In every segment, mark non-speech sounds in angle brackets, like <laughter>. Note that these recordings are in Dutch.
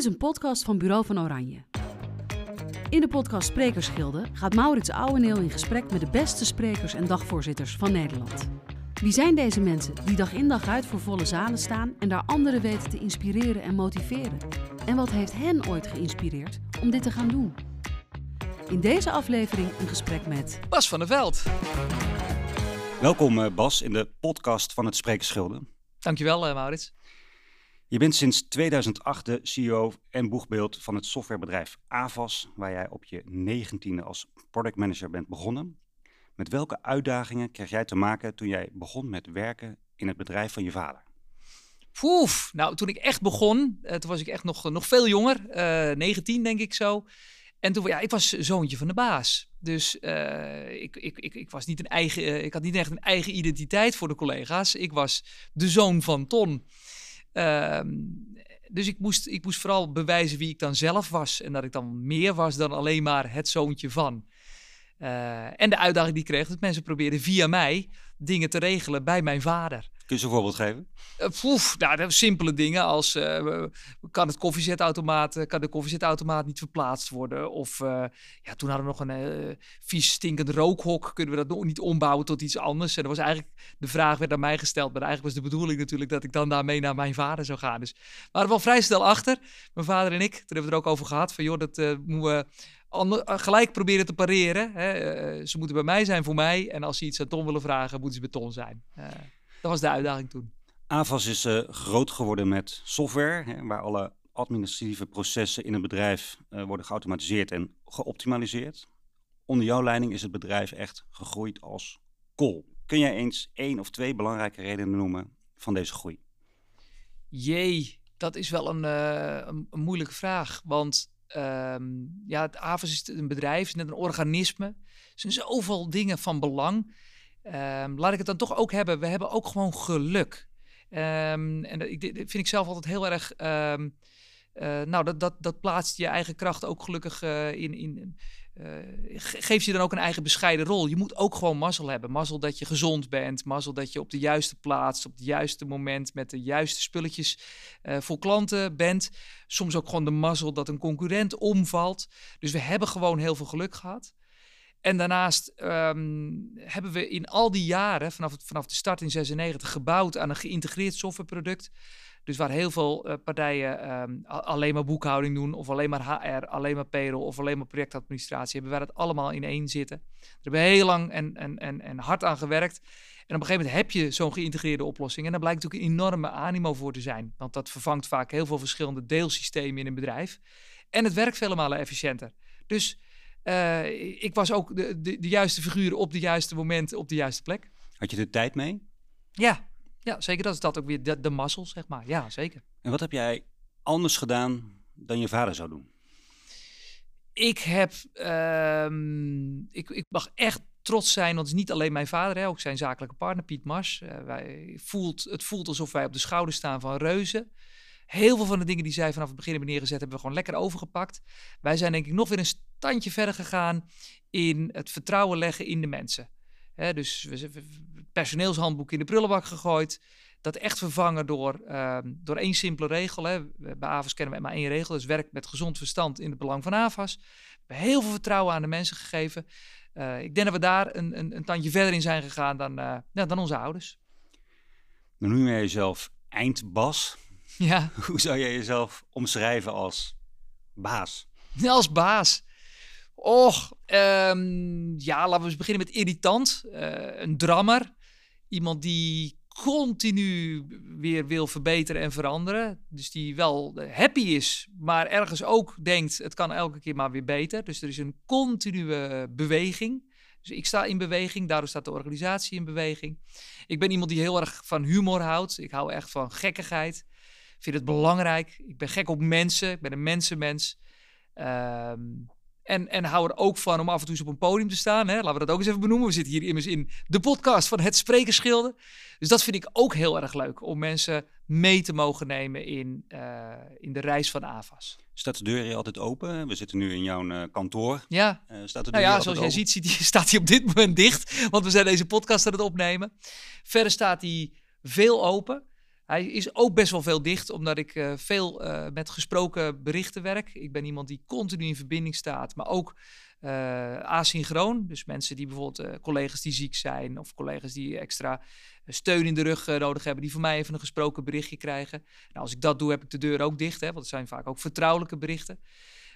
is een podcast van Bureau van Oranje. In de podcast Sprekersgilde gaat Maurits Ouweneel in gesprek met de beste sprekers en dagvoorzitters van Nederland. Wie zijn deze mensen die dag in dag uit voor volle zalen staan en daar anderen weten te inspireren en motiveren? En wat heeft hen ooit geïnspireerd om dit te gaan doen? In deze aflevering een gesprek met Bas van der Veld. Welkom eh, Bas in de podcast van het Sprekersgilde. Dankjewel uh, Maurits. Je bent sinds 2008 de CEO en boegbeeld van het softwarebedrijf Avas, waar jij op je negentiende als productmanager bent begonnen. Met welke uitdagingen kreeg jij te maken toen jij begon met werken in het bedrijf van je vader? Poef, nou toen ik echt begon, uh, toen was ik echt nog, nog veel jonger, uh, 19 denk ik zo. En toen, ja, ik was zoontje van de baas. Dus ik, ik, ik, ik, was niet een eigen, ik had niet echt een eigen identiteit voor de collega's. Ik was de zoon van Ton. Uh, dus ik moest, ik moest vooral bewijzen wie ik dan zelf was. En dat ik dan meer was dan alleen maar het zoontje van. Uh, en de uitdaging die ik kreeg, dat mensen probeerden via mij dingen te regelen bij mijn vader. Kun je een voorbeeld geven? Uh, poef, nou, simpele dingen als uh, kan het koffiezetautomaat, kan de koffiezetautomaat niet verplaatst worden? Of ja, toen hadden we nog een vies stinkend rookhok. Kunnen we dat nog niet ombouwen tot iets anders? En dat was eigenlijk de vraag werd aan mij gesteld, maar eigenlijk was de bedoeling natuurlijk dat ik dan daarmee naar mijn vader zou gaan. Dus we waren wel vrij snel achter, mijn vader en ik. Toen hebben we het er ook over gehad van joh, dat moeten we Ander, gelijk proberen te pareren. Hè. ze moeten bij mij zijn voor mij. En als ze iets aan Tom willen vragen, moeten ze bij Tom zijn. Dat was de uitdaging toen. AVAS is uh, groot geworden met software, hè, waar alle administratieve processen in een bedrijf uh, worden geautomatiseerd en geoptimaliseerd. Onder jouw leiding is het bedrijf echt gegroeid als kool. Kun jij eens één of twee belangrijke redenen noemen van deze groei? Jee, dat is wel een, uh, een, een moeilijke vraag. Want um, ja, het AVAS is een bedrijf, is net een organisme. Er zijn zoveel dingen van belang. Um, laat ik het dan toch ook hebben. We hebben ook gewoon geluk. Um, en dat, vind ik zelf altijd heel erg. Um, uh, nou, dat, dat, dat plaatst je eigen kracht ook gelukkig uh, in. in uh, geeft je dan ook een eigen bescheiden rol. Je moet ook gewoon mazzel hebben. Mazzel dat je gezond bent. Mazzel dat je op de juiste plaats, op het juiste moment met de juiste spulletjes voor klanten bent. Soms ook gewoon de mazzel dat een concurrent omvalt. Dus we hebben gewoon heel veel geluk gehad. En daarnaast um, hebben we in al die jaren, vanaf, het, vanaf de start in 96, gebouwd aan een geïntegreerd softwareproduct. Dus waar heel veel uh, partijen um, alleen maar boekhouding doen, of alleen maar HR, alleen maar payroll, of alleen maar projectadministratie, hebben wij dat allemaal in één zitten. Daar hebben we heel lang en, en, en, en hard aan gewerkt. En op een gegeven moment heb je zo'n geïntegreerde oplossing. En daar blijkt natuurlijk een enorme animo voor te zijn. Want dat vervangt vaak heel veel verschillende deelsystemen in een bedrijf. En het werkt malen efficiënter. Dus uh, ik was ook de, de, de, juiste figuur op de juiste moment op de juiste plek. Had je de tijd mee? Ja, ja zeker. Dat is dat ook weer de, de mazzel, zeg maar. Ja, zeker. En wat heb jij anders gedaan dan je vader zou doen? Ik heb, um, ik, ik mag echt trots zijn, want het is niet alleen mijn vader, hè, ook zijn zakelijke partner Piet Mars. Uh, wij voelt, het voelt alsof wij op de schouder staan van reuzen. Heel veel van de dingen die zij vanaf het begin hebben neergezet, hebben we gewoon lekker overgepakt. Wij zijn denk ik nog weer een standje verder gegaan in het vertrouwen leggen in de mensen. Dus we hebben het personeelshandboek in de prullenbak gegooid. Dat echt vervangen door, uh, door één simpele regel. Hè. Bij AVAS kennen we maar één regel. Dus werk met gezond verstand in het belang van AVAS. We heel veel vertrouwen aan de mensen gegeven. Uh, ik denk dat we daar een, een, een, tandje verder in zijn gegaan dan, ja, dan onze ouders. Dan noem je jezelf eindbas. <laughs> Ja. Hoe zou jij jezelf omschrijven als baas? <laughs> Als baas. Och, um, ja, laten we eens beginnen met irritant. Uh, een drammer. Iemand die continu weer wil verbeteren en veranderen. Dus die wel happy is, maar ergens ook denkt: het kan elke keer maar weer beter. Dus er is een continue beweging. Dus ik sta in beweging, daardoor staat de organisatie in beweging. Ik ben iemand die heel erg van humor houdt. Ik hou echt van gekkigheid vind het belangrijk. Ik ben gek op mensen. Ik ben een mensenmens. Um, en, en hou er ook van om af en toe eens op een podium te staan. Hè? Laten we dat ook eens even benoemen. We zitten hier immers in de podcast van het Sprekerschilde. Dus dat vind ik ook heel erg leuk. Om mensen mee te mogen nemen in, uh, in de reis van AVAS. Staat de deur hier altijd open? We zitten nu in jouw uh, kantoor. Ja, uh, staat de deur nou ja zoals jij ziet, ziet <laughs> staat hij op dit moment dicht. Want we zijn deze podcast aan het opnemen. Verder staat hij veel open. Hij is ook best wel veel dicht, omdat ik uh, veel uh, met gesproken berichten werk. Ik ben iemand die continu in verbinding staat, maar ook uh, asynchroon. Dus mensen die bijvoorbeeld collega's die ziek zijn of collega's die extra steun in de rug nodig hebben, die van mij even een gesproken berichtje krijgen. Nou, als ik dat doe, heb ik de deur ook dicht, hè, want het zijn vaak ook vertrouwelijke berichten.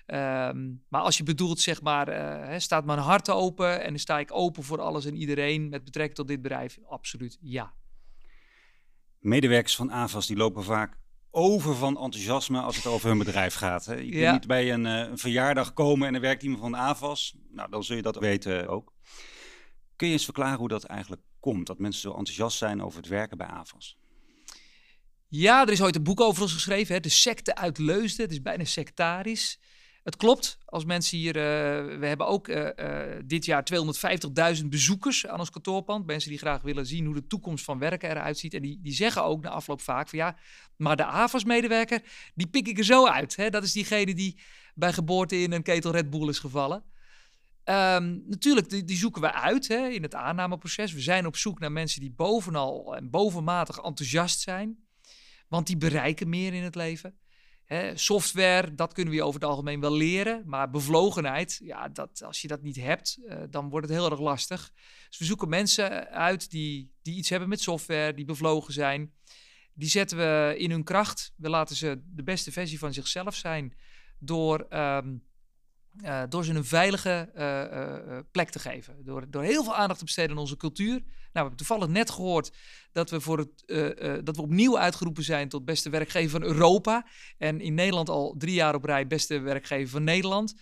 Um, maar als je bedoelt, zeg maar, staat mijn hart open en sta ik open voor alles en iedereen met betrekking tot dit bedrijf? Absoluut ja. Medewerkers van AVAS die lopen vaak over van enthousiasme als het over hun bedrijf gaat. Hè? Je kunt niet bij een, uh, een, verjaardag komen en er werkt iemand van AVAS. Nou, dan zul je dat weten ook. Kun je eens verklaren hoe dat eigenlijk komt? Dat mensen zo enthousiast zijn over het werken bij AVAS? Ja, er is ooit een boek over ons geschreven, hè? De secte uit Leusden. Het is bijna sectarisch. Het klopt, als mensen hier, uh, we hebben ook uh, uh, dit jaar 250.000 bezoekers aan ons kantoorpand. Mensen die graag willen zien hoe de toekomst van werken eruit ziet. En die, die zeggen ook na afloop vaak van ja, maar de AVAS-medewerker, die pik ik er zo uit. Hè? Dat is diegene die bij geboorte in een ketel Red Bull is gevallen. Um, natuurlijk, die, die, zoeken we uit hè, in het aannameproces. We zijn op zoek naar mensen die bovenal en bovenmatig enthousiast zijn. Want die bereiken meer in het leven software, dat kunnen we over het algemeen wel leren. Maar bevlogenheid, ja, dat, als je dat niet hebt, uh, dan wordt het heel erg lastig. Dus we zoeken mensen uit die, die iets hebben met software, die bevlogen zijn. Die zetten we in hun kracht. We laten ze de beste versie van zichzelf zijn door um, uh, door ze een veilige uh, plek te geven. Door, door heel veel aandacht te besteden aan onze cultuur. Nou, we hebben toevallig net gehoord dat we, voor het, dat we opnieuw uitgeroepen zijn tot beste werkgever van Europa. En in Nederland al drie jaar op rij beste werkgever van Nederland.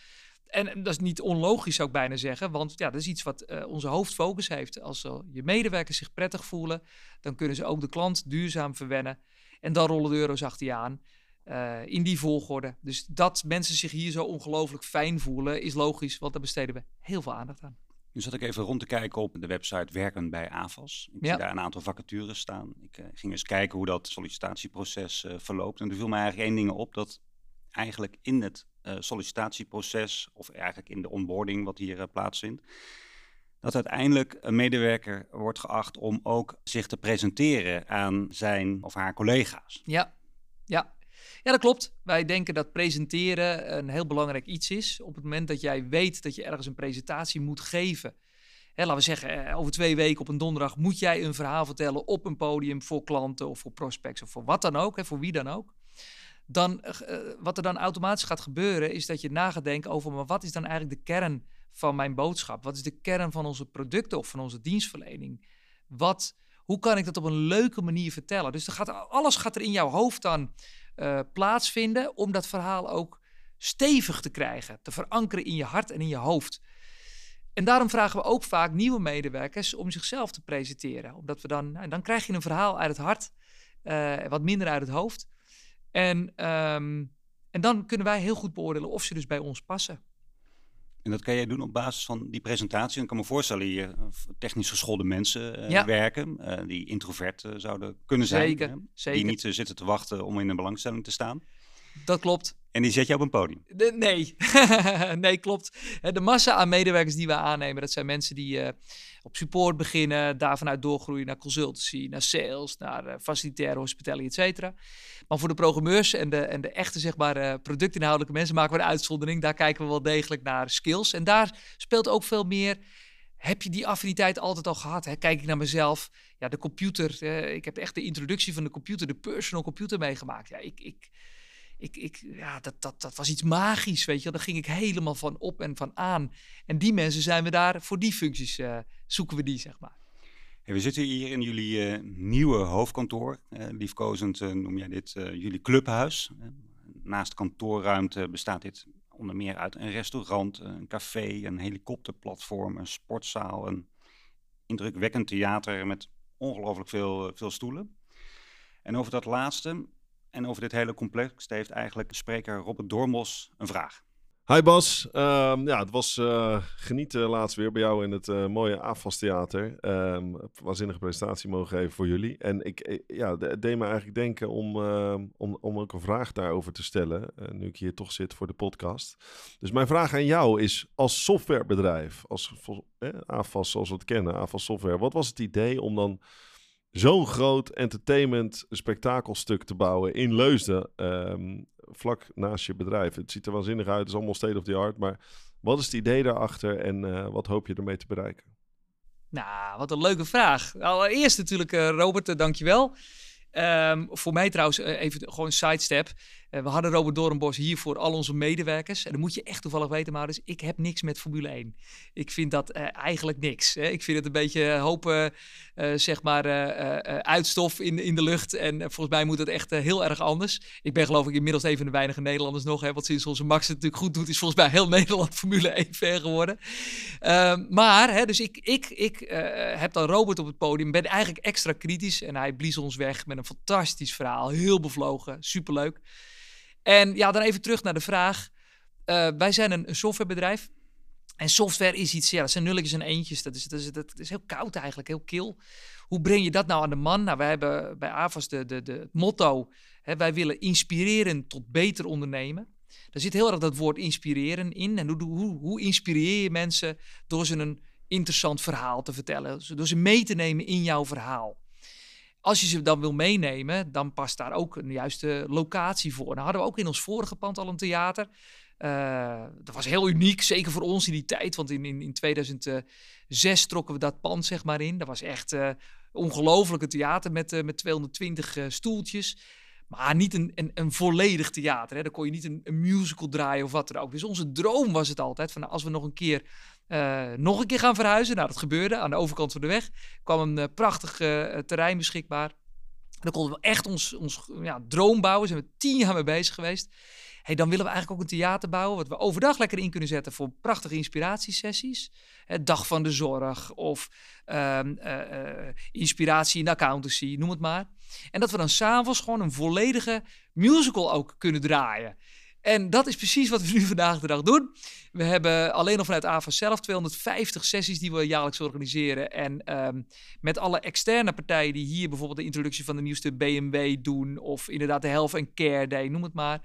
En dat is niet onlogisch, zou ik bijna zeggen. Want ja, dat is iets wat onze hoofdfocus heeft. Als je medewerkers zich prettig voelen, dan kunnen ze ook de klant duurzaam verwennen. En dan rollen de euro's achter je aan. In die volgorde. Dus dat mensen zich hier zo ongelooflijk fijn voelen, is logisch, want daar besteden we heel veel aandacht aan. Nu zat ik even rond te kijken op de website Werken bij AVAS. Ik zie daar een aantal vacatures staan. Ik uh, ging eens kijken hoe dat sollicitatieproces uh, verloopt. En er viel mij eigenlijk één ding op, dat eigenlijk in het sollicitatieproces, of eigenlijk in de onboarding wat hier plaatsvindt, dat uiteindelijk een medewerker wordt geacht om ook zich te presenteren aan zijn of haar collega's. Ja, ja. Ja, dat klopt. Wij denken dat presenteren een heel belangrijk iets is. Op het moment dat jij weet dat je ergens een presentatie moet geven. Hè, laten we zeggen, eh, over twee weken op een donderdag moet jij een verhaal vertellen op een podium voor klanten of voor prospects of voor wat dan ook, hè, voor wie dan ook. Dan, uh, wat er dan automatisch gaat gebeuren, is dat je na gaat denken over, maar wat is dan eigenlijk de kern van mijn boodschap? Wat is de kern van onze producten of van onze dienstverlening? Wat, hoe kan ik dat op een leuke manier vertellen? Dus gaat, alles gaat er in jouw hoofd dan uh, plaatsvinden om dat verhaal ook stevig te krijgen, te verankeren in je hart en in je hoofd. En daarom vragen we ook vaak nieuwe medewerkers om zichzelf te presenteren. Omdat we dan, nou, dan krijg je een verhaal uit het hart, uh, wat minder uit het hoofd. En, um, en dan kunnen wij heel goed beoordelen of ze dus bij ons passen. En dat kan jij doen op basis van die presentatie. En ik kan me voorstellen, je eh, technisch geschoolde mensen uh, werken, uh, die introvert zouden kunnen zijn. Zeker, zeker. Die niet zitten te wachten om in een belangstelling te staan. Dat klopt. En die zet je op een podium? De, nee, <laughs> nee, klopt. De massa aan medewerkers die we aannemen, dat zijn mensen die op support beginnen, daar vanuit doorgroeien naar consultancy, naar sales, naar uh, facilitaire hospitality, et cetera. Maar voor de programmeurs en de, en de echte zeg maar, uh, productinhoudelijke mensen maken we een uitzondering. Daar kijken we wel degelijk naar skills. En daar speelt ook veel meer heb je die affiniteit altijd al gehad? Hè? Kijk ik naar mezelf, ja, de computer. ik heb echt de introductie van de computer, de personal computer meegemaakt. Ja, ik, ik, ik, ik, ja, dat, dat, dat was iets magisch, weet je. Daar ging ik helemaal van op en van aan. En die mensen zijn we daar, voor die functies zoeken we die, zeg maar. we zitten hier in jullie uh, nieuwe hoofdkantoor. Uh, liefkozend noem jij dit jullie clubhuis. naast kantoorruimte bestaat dit onder meer uit een restaurant, een café, een helikopterplatform, een sportzaal, een indrukwekkend theater met ongelooflijk veel, veel stoelen. En over dat laatste en over dit hele complex heeft eigenlijk spreker Robert Doormos een vraag. Hi Bas, um, ja, het was uh, genieten laatst weer bij jou in het uh, mooie AFAS Theater. Um, waanzinnige presentatie mogen geven voor jullie. En ik, eh, ja, deed me eigenlijk denken om, uh, om, om ook een vraag daarover te stellen, nu ik hier toch zit voor de podcast. Dus mijn vraag aan jou is, als softwarebedrijf, als AFAS zoals we het kennen, AFAS Software, wat was het idee om dan zo'n groot entertainment spektakelstuk te bouwen in Leusden, ehm, vlak naast je bedrijf. Het ziet er waanzinnig uit, het is allemaal state of the art, maar wat is het idee daarachter en uh, wat hoop je ermee te bereiken? Nou, wat een leuke vraag. Allereerst natuurlijk, uh, Robert, uh, dankjewel. Um, voor mij trouwens, even gewoon sidestep. Uh, we hadden Robert Doornbos hier voor al onze medewerkers. En dan moet je echt toevallig weten, Maurits, ik heb niks met Formule 1. Ik vind dat uh, eigenlijk niks. Hè. Ik vind het een beetje hopen, uh, zeg maar, uitstof in, in de lucht. En volgens mij moet het echt heel erg anders. Ik ben geloof ik inmiddels een van de weinige Nederlanders nog. Hè, want sinds onze Max het natuurlijk goed doet, is volgens mij heel <laughs> Nederland Formule 1 ver geworden. Ehm, maar, hè, dus ik, ik, ik heb dan Robert op het podium, ben eigenlijk extra kritisch. En hij blies ons weg met een fantastisch verhaal. Heel bevlogen, superleuk. En ja, dan even terug naar de vraag. Uh, wij zijn een, een, softwarebedrijf. En software is iets, ja, dat zijn nulletjes en eentjes. Dat is, dat, is, dat is heel koud eigenlijk, heel kil. Hoe breng je dat nou aan de man? Nou, wij hebben bij AVAS de, de, de, het motto, hè, wij willen inspireren tot beter ondernemen. Daar zit heel erg dat woord inspireren in. En hoe, hoe, hoe inspireer je mensen door ze een interessant verhaal te vertellen? Door ze mee te nemen in jouw verhaal. Als je ze dan wil meenemen, dan past daar ook een juiste locatie voor. Nou hadden we ook in ons vorige pand al een theater. Uh, dat was heel uniek, zeker voor ons in die tijd. Want in, in, in 2006 trokken we dat pand zeg maar in. Dat was echt uh, ongelooflijk theater met, uh, met 220 stoeltjes. Maar niet een, een, een volledig theater. Hè. Daar kon je niet een, een, musical draaien of wat dan ook. Dus onze droom was het altijd van als we nog een keer uh, nog een keer gaan verhuizen. Nou, dat gebeurde aan de overkant van de weg. kwam een uh, prachtig uh, terrein beschikbaar. Dan konden we echt ons, ons ja, droom bouwen. Zijn we tien jaar mee bezig geweest. Hey, dan willen we eigenlijk ook een theater bouwen. Wat we overdag lekker in kunnen zetten voor prachtige inspiratiesessies. Hè, dag van de zorg of um, inspiratie in accountancy, noem het maar. En dat we dan s'avonds gewoon een volledige musical ook kunnen draaien. En dat is precies wat we nu <laughs> vandaag de dag doen. We hebben alleen nog vanuit AVA zelf 250 sessies die we jaarlijks organiseren. En um, met alle externe partijen die hier bijvoorbeeld de introductie van de nieuwste BMW doen. Of inderdaad de Health and Care Day, noem het maar.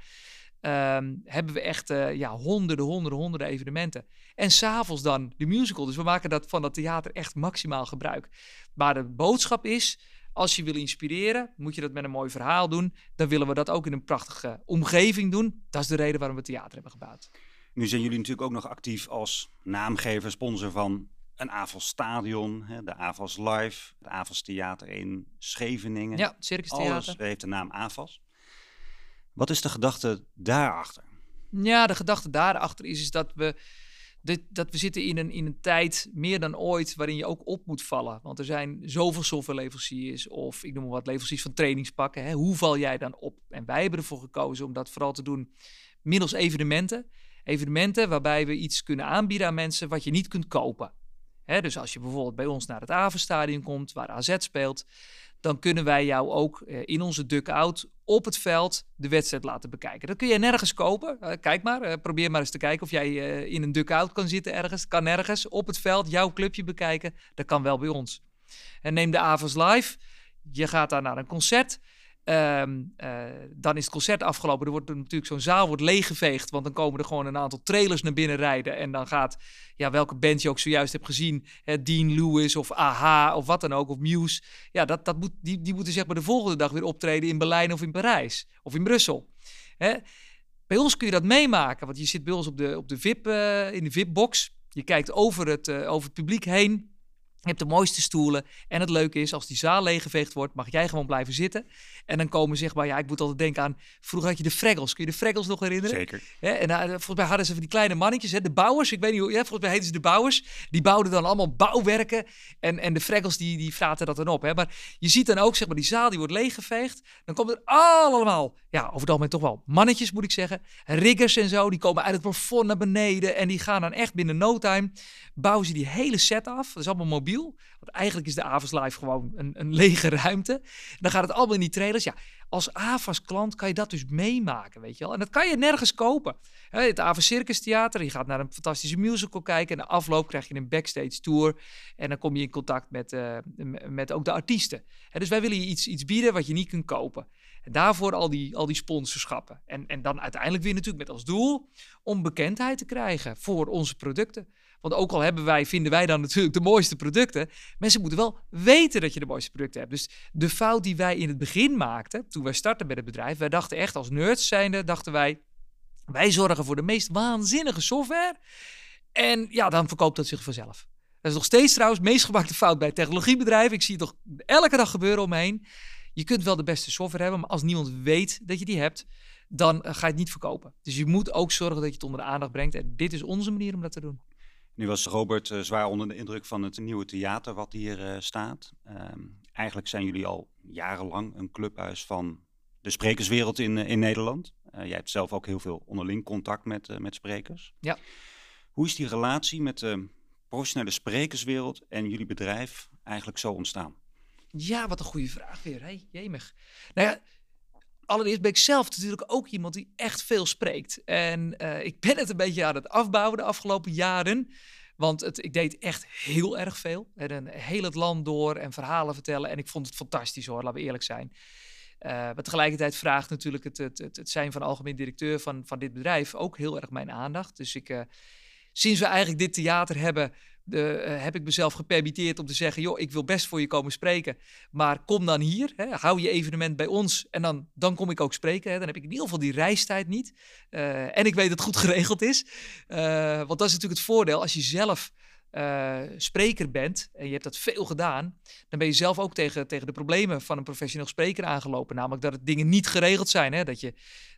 Um, hebben we echt uh, ja, honderden, honderden, honderden evenementen. En s'avonds dan de musical. Dus we maken dat, van dat theater echt maximaal gebruik. Maar de boodschap is als je wil inspireren, moet je dat met een mooi verhaal doen. Dan willen we dat ook in een prachtige omgeving doen. Dat is de reden waarom we theater hebben gebouwd. Nu zijn jullie natuurlijk ook nog actief als naamgever, sponsor van een AVAS Stadion, de AVAS Live, het AVAS Theater in Scheveningen. Ja, Circus Theater. Alles heeft de naam AVAS. Wat is de gedachte daarachter? Ja, de gedachte daarachter is, is dat we dit, dat we zitten in een, in een tijd meer dan ooit waarin je ook op moet vallen. Want er zijn zoveel softwareleveranciers of ik noem maar wat leveranciers van trainingspakken. Hè. Hoe val jij dan op? En wij hebben ervoor gekozen om dat vooral te doen middels evenementen. Evenementen waarbij we iets kunnen aanbieden aan mensen wat je niet kunt kopen. Hè, dus als je bijvoorbeeld bij ons naar het Avenstadion komt, waar AZ speelt, dan kunnen wij jou ook eh, in onze duck-out op het veld de wedstrijd laten bekijken. Dat kun je nergens kopen. Uh, kijk maar, uh, probeer maar eens te kijken of jij in een duck-out kan zitten ergens. Kan nergens op het veld jouw clubje bekijken. Dat kan wel bij ons. En neem de avonds live. Je gaat daar naar een concert. Um, uh, dan is het concert afgelopen. Er wordt natuurlijk zo'n zaal wordt leeggeveegd. Want dan komen er gewoon een aantal trailers naar binnen rijden. En dan gaat, ja, welke band je ook zojuist hebt gezien. Hè, Dean Lewis of AHA of wat dan ook. Of Muse. Ja, dat, dat moet, die, die moeten zeg maar de volgende dag weer optreden in Berlijn of in Parijs. Of in Brussel. Hè? Bij ons kun je dat meemaken. Want je zit bij ons op de, op de VIP, uh, in de VIP-box. Je kijkt over het, uh, over het publiek heen. Je hebt de mooiste stoelen. En het leuke is, als die zaal leeggeveegd wordt, mag jij gewoon blijven zitten. En dan komen zeg maar, ja, ik moet altijd denken aan, vroeger had je de Fraggles. Kun je de Fraggles nog herinneren? Zeker. Ja, en uh, volgens mij hadden ze van die kleine mannetjes, hè, de bouwers. Ik weet niet hoe, ja, volgens mij heten ze de bouwers. Die bouwden dan allemaal bouwwerken. En, en de Fraggles, die, die fraten dat dan op. Hè. Maar je ziet dan ook, zeg maar, die zaal die wordt leeggeveegd. Dan komen er allemaal, ja, over het algemeen toch wel mannetjes, moet ik zeggen. Riggers en zo, die komen uit het plafond naar beneden. En die gaan dan echt binnen no time, bouwen ze die hele set af. Dat is allemaal mobiel. Want eigenlijk is de Avas Live gewoon een, een lege ruimte. dan gaat het allemaal in die trailers. Ja, als Avas klant kan je dat dus meemaken, weet je wel. En dat kan je nergens kopen. Het Avas Circus Theater, je gaat naar een fantastische musical kijken. En de afloop krijg je een backstage tour. En dan kom je in contact met, uh, met ook de artiesten. dus wij willen je iets, iets bieden wat je niet kunt kopen. En daarvoor al die, al die sponsorschappen. En, en dan uiteindelijk weer natuurlijk met als doel om bekendheid te krijgen voor onze producten. Want ook al hebben wij, vinden wij dan natuurlijk de mooiste producten, mensen moeten wel weten dat je de mooiste producten hebt. Dus de fout die wij in het begin maakten, toen wij startten met het bedrijf, wij dachten echt als nerds zijnde, dachten wij, wij zorgen voor de meest waanzinnige software. En ja, dan verkoopt dat zich vanzelf. Dat is nog steeds trouwens meest gemaakte fout bij technologiebedrijven. Ik zie het toch elke dag gebeuren om me heen. Je kunt wel de beste software hebben, maar als niemand weet dat je die hebt, dan eh, ga je het niet verkopen. Dus je moet ook zorgen dat je het onder de aandacht brengt. En dit is onze manier om dat te doen. Nu was Robert uh, zwaar onder de indruk van het nieuwe theater wat hier uh, staat. Ehm, eigenlijk zijn jullie al jarenlang een clubhuis van de sprekerswereld in, in Nederland. jij hebt zelf ook heel veel onderling contact met, met sprekers. Ja. Hoe is die relatie met de professionele sprekerswereld en jullie bedrijf eigenlijk zo ontstaan? Ja, wat een goede vraag weer. Hey, jemig. Nou ja, allereerst ben ik zelf natuurlijk ook iemand die echt veel spreekt. En uh, ik ben het een beetje aan het afbouwen de afgelopen jaren. Want het, ik deed echt heel erg veel. En heel het land door en verhalen vertellen. En ik vond het fantastisch hoor, laten we eerlijk zijn. Uh, maar tegelijkertijd vraagt natuurlijk het, het, het, zijn van algemeen directeur van, van dit bedrijf ook heel erg mijn aandacht. Dus ik, uh, sinds we eigenlijk dit theater hebben, de, uh, heb ik mezelf gepermitteerd om te zeggen: joh, ik wil best voor je komen spreken. Maar kom dan hier, hè, hou je evenement bij ons en dan, dan kom ik ook spreken. Hè. Dan heb ik in ieder geval die reistijd niet. Uh, en ik weet dat het goed <laughs> geregeld is. Uh, want dat is natuurlijk het voordeel als je zelf. Uh, spreker bent en je hebt dat veel gedaan, dan ben je zelf ook tegen, tegen de problemen van een professioneel spreker aangelopen. Namelijk dat het dingen niet geregeld zijn. Hè? Dat je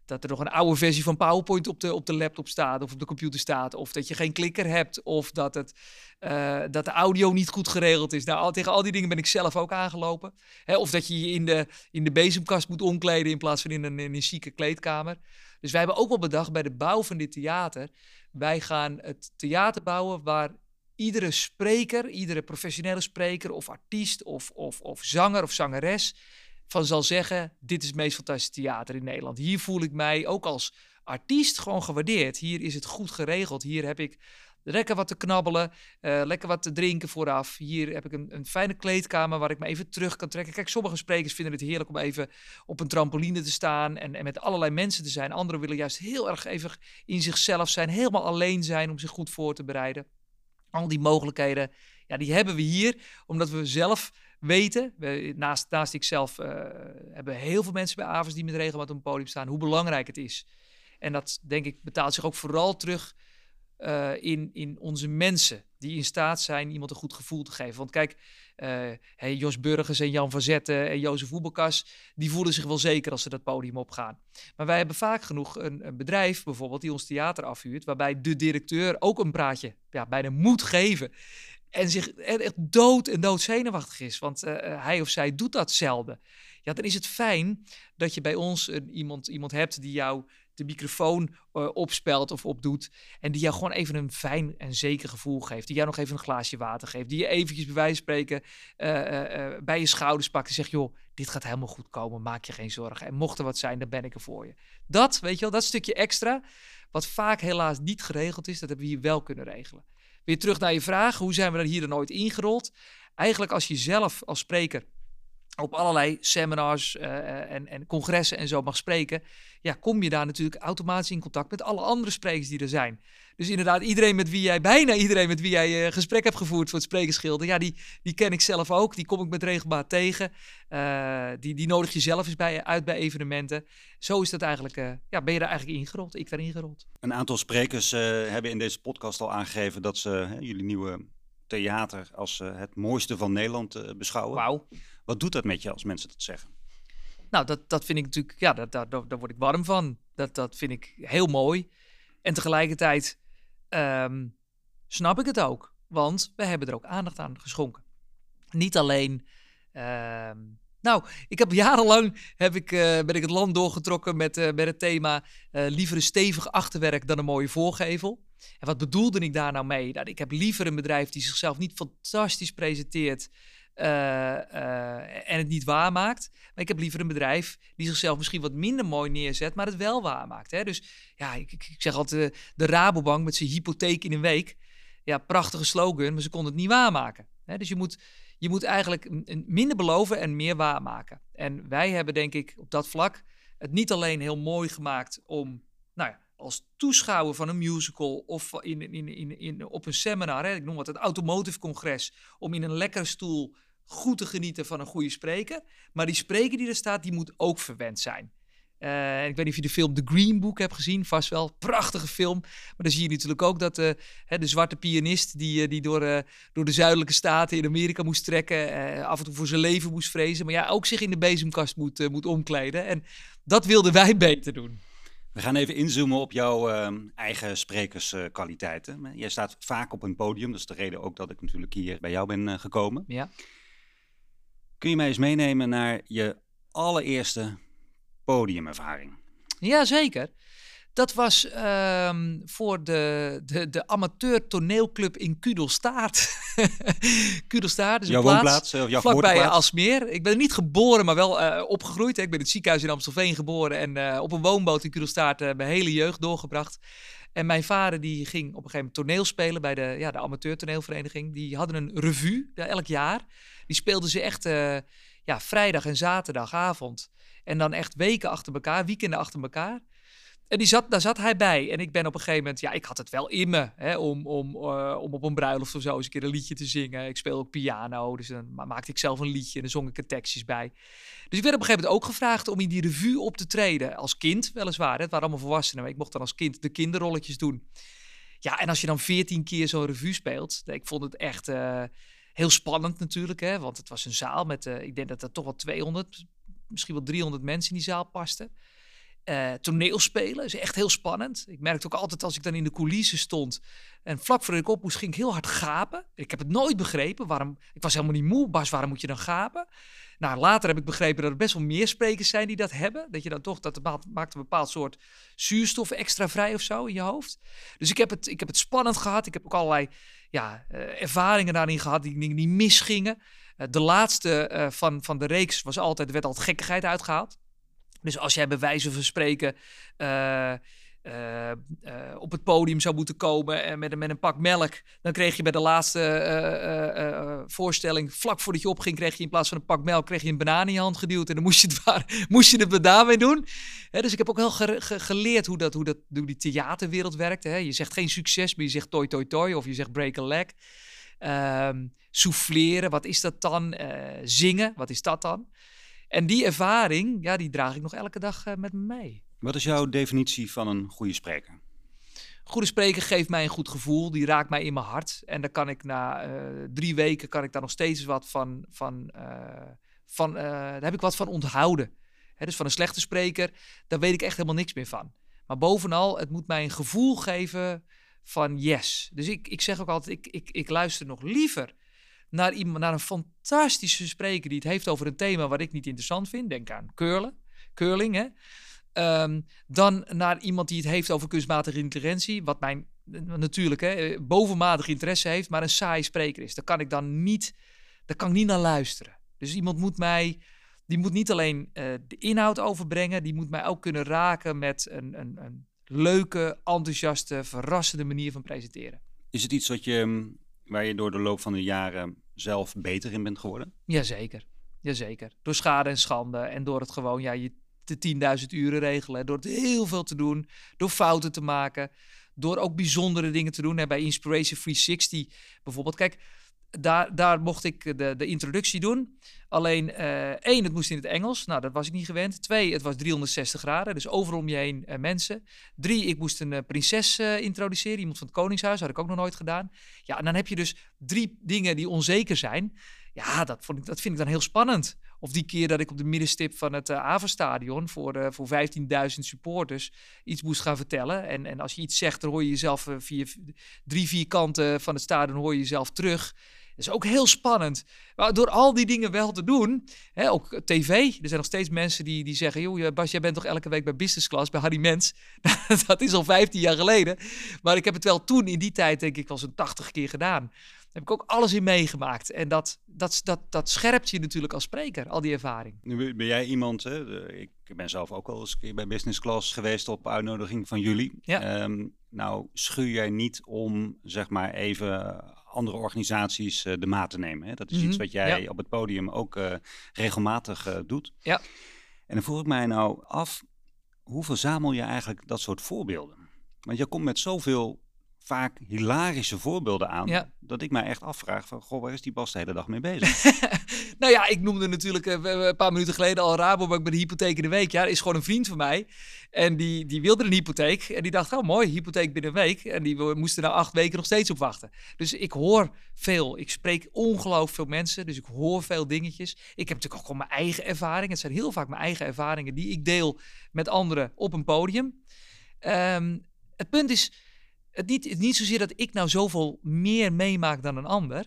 dat er nog een oude versie van PowerPoint op de, op de laptop staat of op de computer staat. Of dat je geen klikker hebt. Of dat, het, uh, dat de audio niet goed geregeld is. Nou, al, tegen al die dingen ben ik zelf ook aangelopen. Hè, of dat je je in de, in de bezemkast moet omkleden in plaats van in een, in een chique kleedkamer. Dus wij hebben ook wel bedacht bij de bouw van dit theater. Wij gaan het theater bouwen waar iedere spreker, iedere professionele spreker of artiest of, of, of zanger of zangeres van zal zeggen: Dit is het meest fantastische theater in Nederland. Hier voel ik mij ook als artiest gewoon gewaardeerd. Hier is het goed geregeld. Hier heb ik lekker wat te knabbelen, uh, lekker wat te drinken vooraf. Hier heb ik een, een, fijne kleedkamer waar ik me even terug kan trekken. Kijk, sommige sprekers vinden het heerlijk om even op een trampoline te staan en, en met allerlei mensen te zijn. Anderen willen juist heel erg even in zichzelf zijn, helemaal alleen zijn om zich goed voor te bereiden. Al die mogelijkheden, ja, die hebben we hier, omdat we zelf weten. We, naast, naast ikzelf uh, hebben heel veel mensen bij AVES die met regelmatig op een podium staan, hoe belangrijk het is. En dat, denk ik, betaalt zich ook vooral terug uh, in, in onze mensen. Die in staat zijn iemand een goed gevoel te geven. Want kijk, hey, Jos Burgers en Jan van Zetten en Jozef Oebelkas, die voelen zich wel zeker als ze dat podium opgaan. Maar wij hebben vaak genoeg een, bedrijf bijvoorbeeld die ons theater afhuurt, waarbij de directeur ook een praatje ja, bijna moet geven. En zich echt dood en dood zenuwachtig is, want uh, hij of zij doet dat zelden. Ja, dan is het fijn dat je bij ons iemand, iemand hebt die jou de microfoon uh, opspelt of opdoet. En die jou gewoon even een fijn en zeker gevoel geeft. Die jou nog even een glaasje water geeft. Die je eventjes bij wijze van spreken uh, uh, bij je schouders pakt en zegt... joh, dit gaat helemaal goed komen, maak je geen zorgen. En mocht er wat zijn, dan ben ik er voor je. Dat, weet je wel, dat stukje extra, wat vaak helaas niet geregeld is... dat hebben we hier wel kunnen regelen. Weer terug naar je vraag, hoe zijn we er hier dan nooit ingerold? Eigenlijk als je zelf als spreker op allerlei seminars uh, en, en, congressen en zo mag spreken, ja, kom je daar natuurlijk automatisch in contact met alle andere sprekers die er zijn. Dus inderdaad, iedereen met wie jij, bijna iedereen met wie jij uh, gesprek hebt gevoerd voor het sprekersschilder, ja, die, die ken ik zelf ook. Die kom ik met regelmaat tegen. Uh, die, die nodig je zelf eens bij, uit bij evenementen. Zo is dat eigenlijk, ja, ben je daar eigenlijk ingerold, ik daar ingerold. Een aantal sprekers hebben in deze podcast al aangegeven dat ze jullie nieuwe theater als het mooiste van Nederland beschouwen. Wauw. Wat doet dat met je als mensen dat zeggen? Nou, dat, dat vind ik natuurlijk, ja, dat, daar, daar word ik warm van. Dat, dat vind ik heel mooi. En tegelijkertijd um, snap ik het ook, want we hebben er ook aandacht aan geschonken. Niet alleen. Um, nou, ik heb jarenlang heb ik, uh, ben ik het land doorgetrokken met, uh, met het thema uh, liever een stevig achterwerk dan een mooie voorgevel. En wat bedoelde ik daar nou mee? Nou, ik heb liever een bedrijf die zichzelf niet fantastisch presenteert, uh, uh, en het niet waarmaakt. Maar ik heb liever een bedrijf die zichzelf misschien wat minder mooi neerzet, maar het wel waarmaakt. Hè? Dus ja, ik, ik zeg altijd de, de Rabobank met zijn hypotheek in een week. Ja, prachtige slogan, maar ze konden het niet waarmaken. Hè? Dus je moet, Je moet eigenlijk minder beloven en meer waarmaken. En wij hebben denk ik op dat vlak het niet alleen heel mooi gemaakt om, nou ja, als toeschouwer van een musical of in, in, in, in, op een seminar, hè, ik noem wat het automotive congres, om in een lekkere stoel goed te genieten van een goede spreker. Maar die spreker die er staat, die moet ook verwend zijn. Uh, ik weet niet of je de film The Green Book hebt gezien, vast wel. Prachtige film. Maar dan zie je natuurlijk ook dat uh, hè, de zwarte pianist die, uh, die door, door de zuidelijke staten in Amerika moest trekken, af en toe voor zijn leven moest vrezen, maar ja, ook zich in de bezemkast moet, moet omkleden. En dat wilden wij beter doen. We gaan even inzoomen op jouw ehm, eigen sprekerskwaliteiten. Jij staat vaak op een podium, dat is de reden ook dat ik natuurlijk hier bij jou ben gekomen. Ja. Kun je mij eens meenemen naar je allereerste podiumervaring? Ja, zeker. Dat was um, voor de, de, de amateur toneelclub in Kudelstaart. <laughs> Kudelstaart is jouw een woonplaats, jouw vlakbij Alsmeer. Ik ben niet geboren, maar wel uh, opgegroeid. Ik ben in het ziekenhuis in Amstelveen geboren en uh, op een woonboot in Kudelstaart mijn hele jeugd doorgebracht. En mijn vader die ging op een gegeven moment toneel spelen bij de, ja, de amateur toneelvereniging. Die hadden een revue elk jaar. Die speelden ze echt ja, vrijdag en zaterdagavond. En dan echt weken achter elkaar, weekenden achter elkaar. En die zat, daar zat hij bij. En ik ben op een gegeven moment, ja, ik had het wel in me hè, om, om, uh, om op een bruiloft of zo eens een keer een liedje te zingen. Ik speel ook piano, dus dan maakte ik zelf een liedje en dan zong ik er tekstjes bij. Dus ik werd op een gegeven moment ook gevraagd om in die revue op te treden. Als kind, weliswaar. Het waren allemaal volwassenen, maar ik mocht dan als kind de kinderrolletjes doen. Ja, en als je dan veertien keer zo'n revue speelt, ik vond het echt uh, heel spannend natuurlijk, hè, want het was een zaal met, uh, ik denk dat er toch wel 200, misschien wel 300 mensen in die zaal pasten. Uh, toneelspelen is echt heel spannend. Ik merkte ook altijd als ik dan in de coulissen stond en vlak voordat ik op moest, ging ik heel hard gapen. Ik heb het nooit begrepen. Waarom? Ik was helemaal niet moe. Bas, waarom moet je dan gapen? Nou, later heb ik begrepen dat er best wel meer sprekers zijn die dat hebben. Dat je dan toch, dat maakt een bepaald soort zuurstof extra vrij of zo in je hoofd. Dus ik heb het, ik heb het spannend gehad. Ik heb ook allerlei ja, uh, ervaringen daarin gehad die, die, die misgingen. Uh, de laatste van, van de reeks was altijd, er werd altijd gekkigheid uitgehaald. Dus als jij bij wijze van spreken uh, uh, uh, op het podium zou moeten komen en met, met een pak melk, dan kreeg je bij de laatste voorstelling, vlak voordat je opging, kreeg je in plaats van een pak melk, kreeg je een banaan in je hand geduwd en dan moest je het, waar, <laughs> moest je het doen. Hè, dus ik heb ook wel ge, ge, geleerd hoe, dat, hoe, dat, die theaterwereld werkt. Hè. Je zegt geen succes, maar je zegt toi toi toi of je zegt break a leg. Um, souffleren, wat is dat dan? zingen, wat is dat dan? En die ervaring, ja, die draag ik nog elke dag uh, met me mee. Wat is jouw definitie van een goede spreker? Goede spreker geeft mij een goed gevoel, die raakt mij in mijn hart. En dan kan ik na uh, drie weken kan ik daar nog steeds wat van, van, uh, van daar heb ik wat van onthouden. Hè, dus van een slechte spreker, daar weet ik echt helemaal niks meer van. Maar bovenal, het moet mij een gevoel geven van yes. Dus ik, ik zeg ook altijd, ik, ik, ik luister nog liever naar, iemand, naar een fantastische spreker die het heeft over een thema wat ik niet interessant vind. Denk aan curlen, curling, hè. Um, dan naar iemand die het heeft over kunstmatige intelligentie, wat mijn natuurlijk hè, bovenmatig interesse heeft, maar een saai spreker is. Daar kan ik dan niet, daar kan ik niet naar luisteren. Dus iemand moet mij, die moet niet alleen uh, de inhoud overbrengen, die moet mij ook kunnen raken met een, een, een leuke, enthousiaste, verrassende manier van presenteren. Is het iets wat je waar je door de loop van de jaren zelf beter in bent geworden? Jazeker, jazeker. Door schade en schande en door het gewoon, ja, je de 10.000 uren regelen, door het heel veel te doen, door fouten te maken, door ook bijzondere dingen te doen. Hè, bij Inspiration 360 bijvoorbeeld. Kijk, daar, daar mocht ik de, de introductie doen. Alleen uh, één, het moest in het Engels. Nou, dat was ik niet gewend. Twee, het was 360 graden, dus overal om je heen uh, mensen. Drie, ik moest een uh, prinses introduceren, iemand van het Koningshuis, had ik ook nog nooit gedaan. Ja, en dan heb je dus drie dingen die onzeker zijn. Ja, dat, vond ik, dat vind ik dan heel spannend. Of die keer dat ik op de middenstip van het Avenstadion voor, voor 15.000 supporters iets moest gaan vertellen. En, en als je iets zegt, dan hoor je jezelf via drie, vier kanten van het stadion hoor je jezelf terug is ook heel spannend. Maar door al die dingen wel te doen, hè, ook tv. Er zijn nog steeds mensen die, die zeggen: Joh, Bas, jij bent toch elke week bij business class bij Harry Mens? <laughs> dat is al 15 jaar geleden. Maar ik heb het wel toen in die tijd, denk ik, wel zo'n 80 keer gedaan. Daar heb ik ook alles in meegemaakt. En dat, dat, dat, dat scherpt je natuurlijk als spreker, al die ervaring. Nu ben jij iemand, hè, ik ben zelf ook al eens een keer bij business class geweest op uitnodiging van jullie. Ja. Um, nou, schuur jij niet om, zeg maar, even andere organisaties de maat te nemen. Hè? Dat is iets Mhm, wat jij ja. op het podium ook eh, regelmatig eh, doet. Ja. En dan vroeg ik mij nou af, hoe verzamel je eigenlijk dat soort voorbeelden? Want je komt met zoveel vaak hilarische voorbeelden aan, Ja. dat ik mij echt afvraag van, goh, waar is die Bas de hele dag mee bezig? <laughs> nou ja, ik noemde natuurlijk eh, een paar minuten geleden al Rabobank bij de hypotheek in de week. Ja, dat is gewoon een vriend van mij. En die, die wilde een hypotheek. En die dacht, oh mooi, hypotheek binnen een week. En die moesten na acht weken nog steeds op wachten. Dus ik hoor veel. Ik spreek ongelooflijk veel mensen. Dus ik hoor veel dingetjes. Ik heb natuurlijk ook gewoon mijn eigen ervaringen. Het zijn heel vaak mijn eigen ervaringen die ik deel met anderen op een podium. Ehm, het punt is het niet, niet zozeer dat ik nou zoveel meer meemaak dan een ander.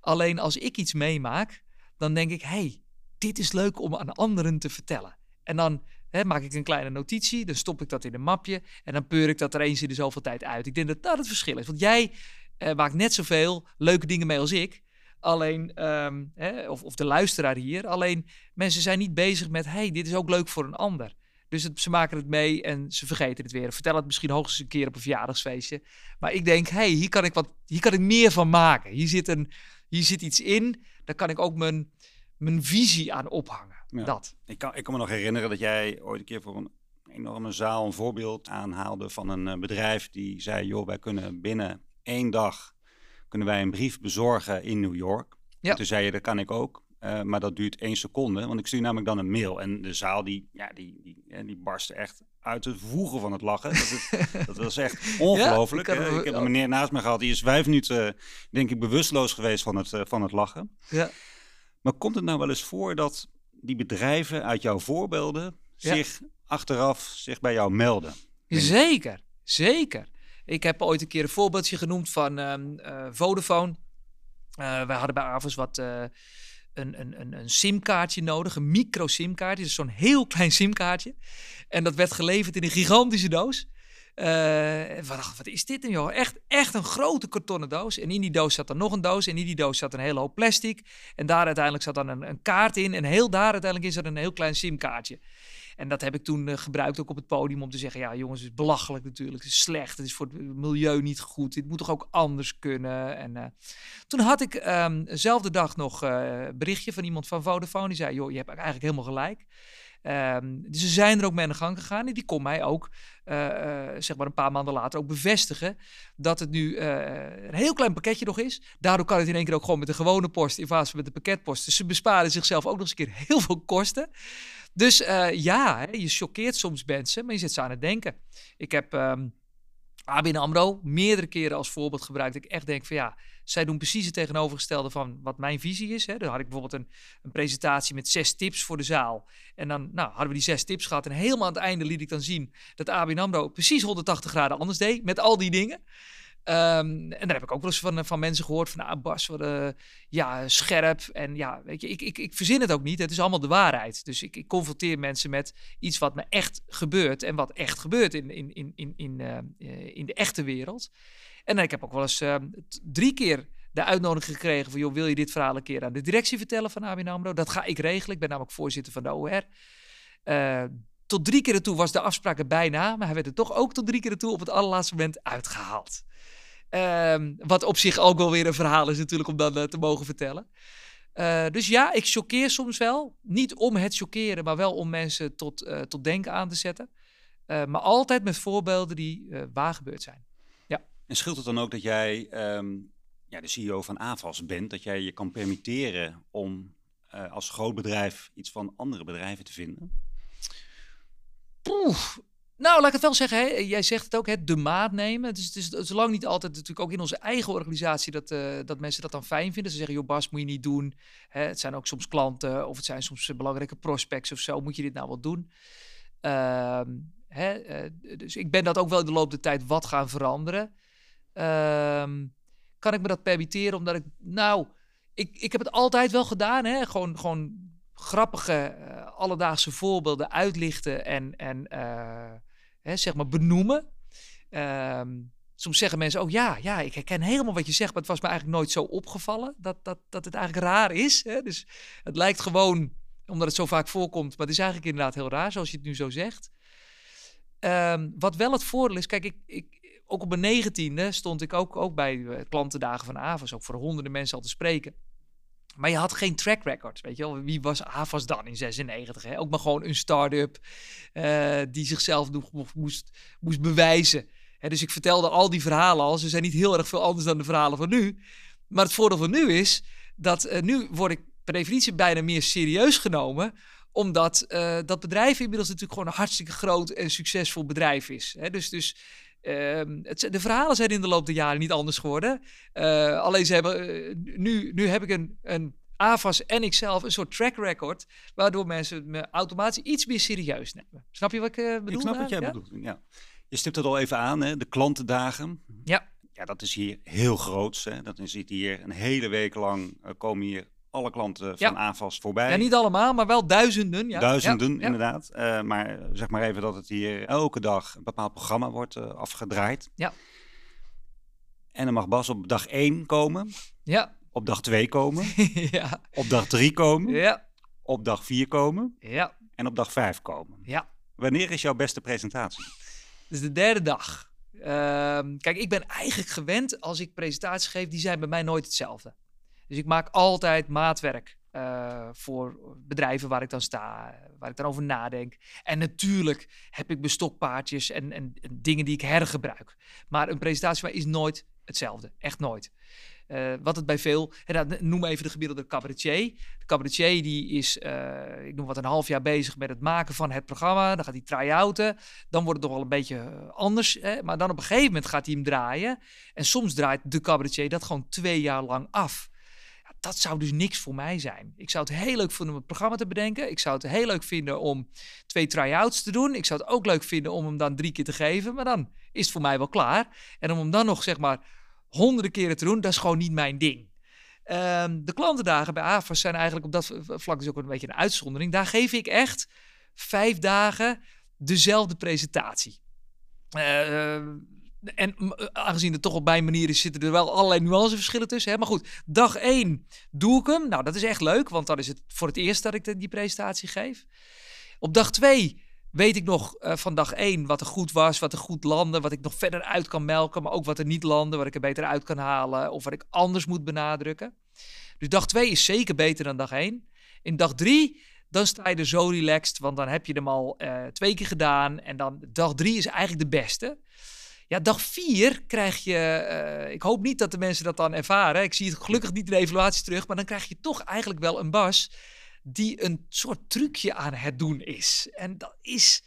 Alleen als ik iets meemaak, dan denk ik, hey, dit is leuk om aan anderen te vertellen. En dan hè, maak ik een kleine notitie, dan stop ik dat in een mapje en dan peur ik dat er eens in de zoveel tijd uit. Ik denk dat dat het verschil is. Want jij eh, maakt net zoveel leuke dingen mee als ik. Alleen, ehm, hè, of, of de luisteraar hier. Alleen mensen zijn niet bezig met, hey, dit is ook leuk voor een ander. Dus het, ze maken het mee en ze vergeten het weer. Vertel het misschien hoogstens een keer op een verjaardagsfeestje. Maar ik denk, hey, hier kan ik, wat, hier kan ik meer van maken. Hier zit, een, hier zit iets in. Daar kan ik ook mijn, mijn visie aan ophangen. Ja. Dat. ik, kan, ik kan me nog herinneren dat jij ooit een keer voor een enorme zaal een voorbeeld aanhaalde van een eh, bedrijf die zei, joh, wij kunnen binnen één dag kunnen wij een brief bezorgen in New York. Ja. Toen zei je, dat kan ik ook. Eh, maar dat duurt één seconde, want ik stuur namelijk dan een mail. En de zaal die, ja, die, die, eh, die barstte echt uit het voegen van het lachen. Dat, het- <laughs> dat was echt ongelooflijk. ik heb een meneer naast me gehad, die is vijf minuten, denk ik, bewusteloos geweest van het, eh, van het lachen. Ja. Maar komt het nou wel eens voor dat die bedrijven uit jouw voorbeelden Ja. zich achteraf zich bij jou melden? Zeker, zeker. Ik heb ooit een keer een voorbeeldje genoemd van ehm, eh, Vodafone. Eh wij hadden bij Avos wat eh, een, een, een, een simkaartje nodig, een micro-simkaartje. Dus zo'n heel klein simkaartje. En dat werd geleverd in een gigantische doos. Eh, wat is dit nou joh? Echt, echt een grote kartonnen doos. En in die doos zat dan nog een doos. En in die doos zat een hele hoop plastic. En daar uiteindelijk zat dan een, een kaart in. En heel daar uiteindelijk is er een heel klein simkaartje. En dat heb ik toen eh, gebruikt ook op het podium om te zeggen: ja, jongens, het is belachelijk natuurlijk. Het is slecht. Het is voor het milieu niet goed. Dit moet toch ook anders kunnen. En eh, toen had ik ehm dezelfde dag nog eh, berichtje van iemand van Vodafone. Die zei: joh, je hebt eigenlijk helemaal gelijk. Ehm, ze zijn er ook mee aan de gang gegaan. En die kon mij ook, zeg maar een paar maanden later, ook bevestigen dat het nu een heel klein pakketje nog is. Daardoor kan het in één keer ook gewoon met de gewone post in plaats van met de pakketpost. Dus ze besparen zichzelf ook nog eens een keer heel veel kosten. Dus eh, ja, hè, je choqueert soms mensen, maar je zet ze aan het denken. Ik heb ehm ABN AMRO meerdere keren als voorbeeld gebruikt. Ik echt denk van ja, zij doen precies het tegenovergestelde van wat mijn visie is. Hè. Dan had ik bijvoorbeeld een, een presentatie met zes tips voor de zaal. En dan nou, hadden we die zes tips gehad. En helemaal aan het einde liet ik dan zien dat ABN AMRO precies 180 graden anders deed met al die dingen. Ehm, en daar heb ik ook wel eens van, van mensen gehoord van, nou Bas, wat, eh, ja, scherp. En ja, weet je, ik, ik, ik verzin het ook niet. Het is allemaal de waarheid. Dus ik, ik confronteer mensen met iets wat me echt gebeurt. En wat echt gebeurt in, in, in, in, in, eh, eh, in de echte wereld. En ik heb ook wel eens eh, t- drie keer de uitnodiging gekregen van, joh, wil je dit verhaal een keer aan de directie vertellen van ABN AMRO? Dat ga ik regelen. Ik ben namelijk voorzitter van de OR. Eh, tot drie keer toe was de afspraak er bijna, maar hij werd er toch ook tot drie keer toe op het allerlaatste moment uitgehaald. Ehm, wat op zich ook wel weer een verhaal is natuurlijk om dan eh, te mogen vertellen. Eh, dus ja, ik choqueer soms wel. Niet om het choqueren, maar wel om mensen tot, eh, tot denken aan te zetten. Maar altijd met voorbeelden die waar gebeurd zijn. En scheelt het dan ook dat jij ehm, ja, de CEO van AVAS bent, dat jij je kan permitteren om als groot bedrijf iets van andere bedrijven te vinden? Poeh. Nou, laat ik het wel zeggen. Hè. Jij zegt het ook, hè, de maat nemen. Is, het, is, het is lang niet altijd, natuurlijk ook in onze eigen organisatie, dat, eh, dat mensen dat dan fijn vinden. Ze zeggen, joh Bas, moet je niet doen. Hè, het zijn ook soms klanten of het zijn soms eh, belangrijke prospects of zo. Moet je dit nou wel doen? Ehm, hè, eh, dus ik ben dat ook wel in de loop der tijd wat gaan veranderen. Ehm, kan ik me dat permitteren omdat ik, nou, ik, ik heb het altijd wel gedaan. Hè? Gewoon, gewoon grappige, alledaagse voorbeelden uitlichten en, en hè, zeg maar benoemen. Ehm, soms zeggen mensen ook, ja, ja, ik herken helemaal wat je zegt, maar het was me eigenlijk nooit zo opgevallen dat, dat, dat het eigenlijk raar is. Hè? Dus het lijkt gewoon, omdat het zo vaak voorkomt, maar het is eigenlijk inderdaad heel raar, zoals je het nu zo zegt. Ehm, wat wel het voordeel is, kijk, ik, ik, ook op mijn negentiende stond ik ook, ook bij uh, klantendagen van AVAS, ook voor honderden mensen al te spreken. Maar je had geen track record, weet je wel. Wie was AVAS dan in 96? Hè? Ook maar gewoon een start-up uh, die zichzelf moest, moest bewijzen. Hè, dus ik vertelde al die verhalen al. Ze zijn niet heel erg veel anders dan de verhalen van nu. Maar het voordeel van nu is dat uh, nu word ik per definitie bijna meer serieus genomen omdat uh, dat bedrijf inmiddels natuurlijk gewoon een hartstikke groot en succesvol bedrijf is. Hè? Dus, dus uh, het, de verhalen zijn in de loop der jaren niet anders geworden. Uh, alleen ze hebben, nu, nu heb ik een, een AVAS en ikzelf een soort track record, waardoor mensen me automatisch iets meer serieus nemen. Snap je wat ik bedoel? Ik snap wat jij ja? bedoelt, ja. Je stipt het al even aan, hè? de klantendagen. Ja. Ja, dat is hier heel groot. Hè? Dat is hier een hele week lang, komen hier alle klanten van ja. AFAS voorbij. Ja, niet allemaal, maar wel duizenden. Ja. Duizenden, ja, inderdaad. Uh, maar zeg maar even dat het hier elke dag een bepaald programma wordt uh, afgedraaid. Ja. En dan mag Bas op dag 1 komen. Ja. Op dag 2 <laughs> komen. ja. Op dag 3 komen. Ja. Op dag 4 komen. Ja. En op dag 5 komen. Ja. Wanneer is jouw beste presentatie? Dus de derde dag. Uh, kijk, ik ben eigenlijk gewend als ik presentaties geef, die zijn bij mij nooit hetzelfde. Dus ik maak altijd maatwerk uh, voor bedrijven waar ik dan sta, waar ik dan over nadenk. En natuurlijk heb ik bestokpaardjes en, en, en dingen die ik hergebruik. Maar een presentatie is nooit hetzelfde. Echt nooit. Uh, wat het bij veel, en noem even de gemiddelde cabaretier. De cabaretier die is, uh, ik noem wat, een half jaar bezig met het maken van het programma. Dan gaat hij try-outen. Dan wordt het toch wel een beetje anders. Hè? Maar dan op een gegeven moment gaat hij hem draaien. En soms draait de cabaretier dat gewoon twee jaar lang af dat zou dus niks voor mij zijn. Ik zou het heel leuk vinden om het programma te bedenken. Ik zou het heel leuk vinden om twee try-outs te doen. Ik zou het ook leuk vinden om hem dan drie keer te geven. Maar dan is het voor mij wel klaar. En om hem dan nog zeg maar honderden keren te doen, dat is gewoon niet mijn ding. Um, de klantendagen bij AFAS zijn eigenlijk op dat vlak dus ook een beetje een uitzondering. Daar geef ik echt vijf dagen dezelfde presentatie. Uh, en aangezien het toch op mijn manier is, zitten er wel allerlei nuanceverschillen tussen. Hè? Maar goed, dag 1 doe ik hem. Nou, dat is echt leuk, want dan is het voor het eerst dat ik die presentatie geef. Op dag 2 weet ik nog uh, van dag 1 wat er goed was, wat er goed landde, wat ik nog verder uit kan melken, maar ook wat er niet landde, wat ik er beter uit kan halen of wat ik anders moet benadrukken. Dus dag 2 is zeker beter dan dag 1. In dag 3 dan sta je er zo relaxed, want dan heb je hem al uh, twee keer gedaan en dan dag 3 is eigenlijk de beste. Ja, dag vier krijg je. Uh, ik hoop niet dat de mensen dat dan ervaren. Ik zie het gelukkig niet in de evaluatie terug. Maar dan krijg je toch eigenlijk wel een bas. die een soort trucje aan het doen is. En dat is.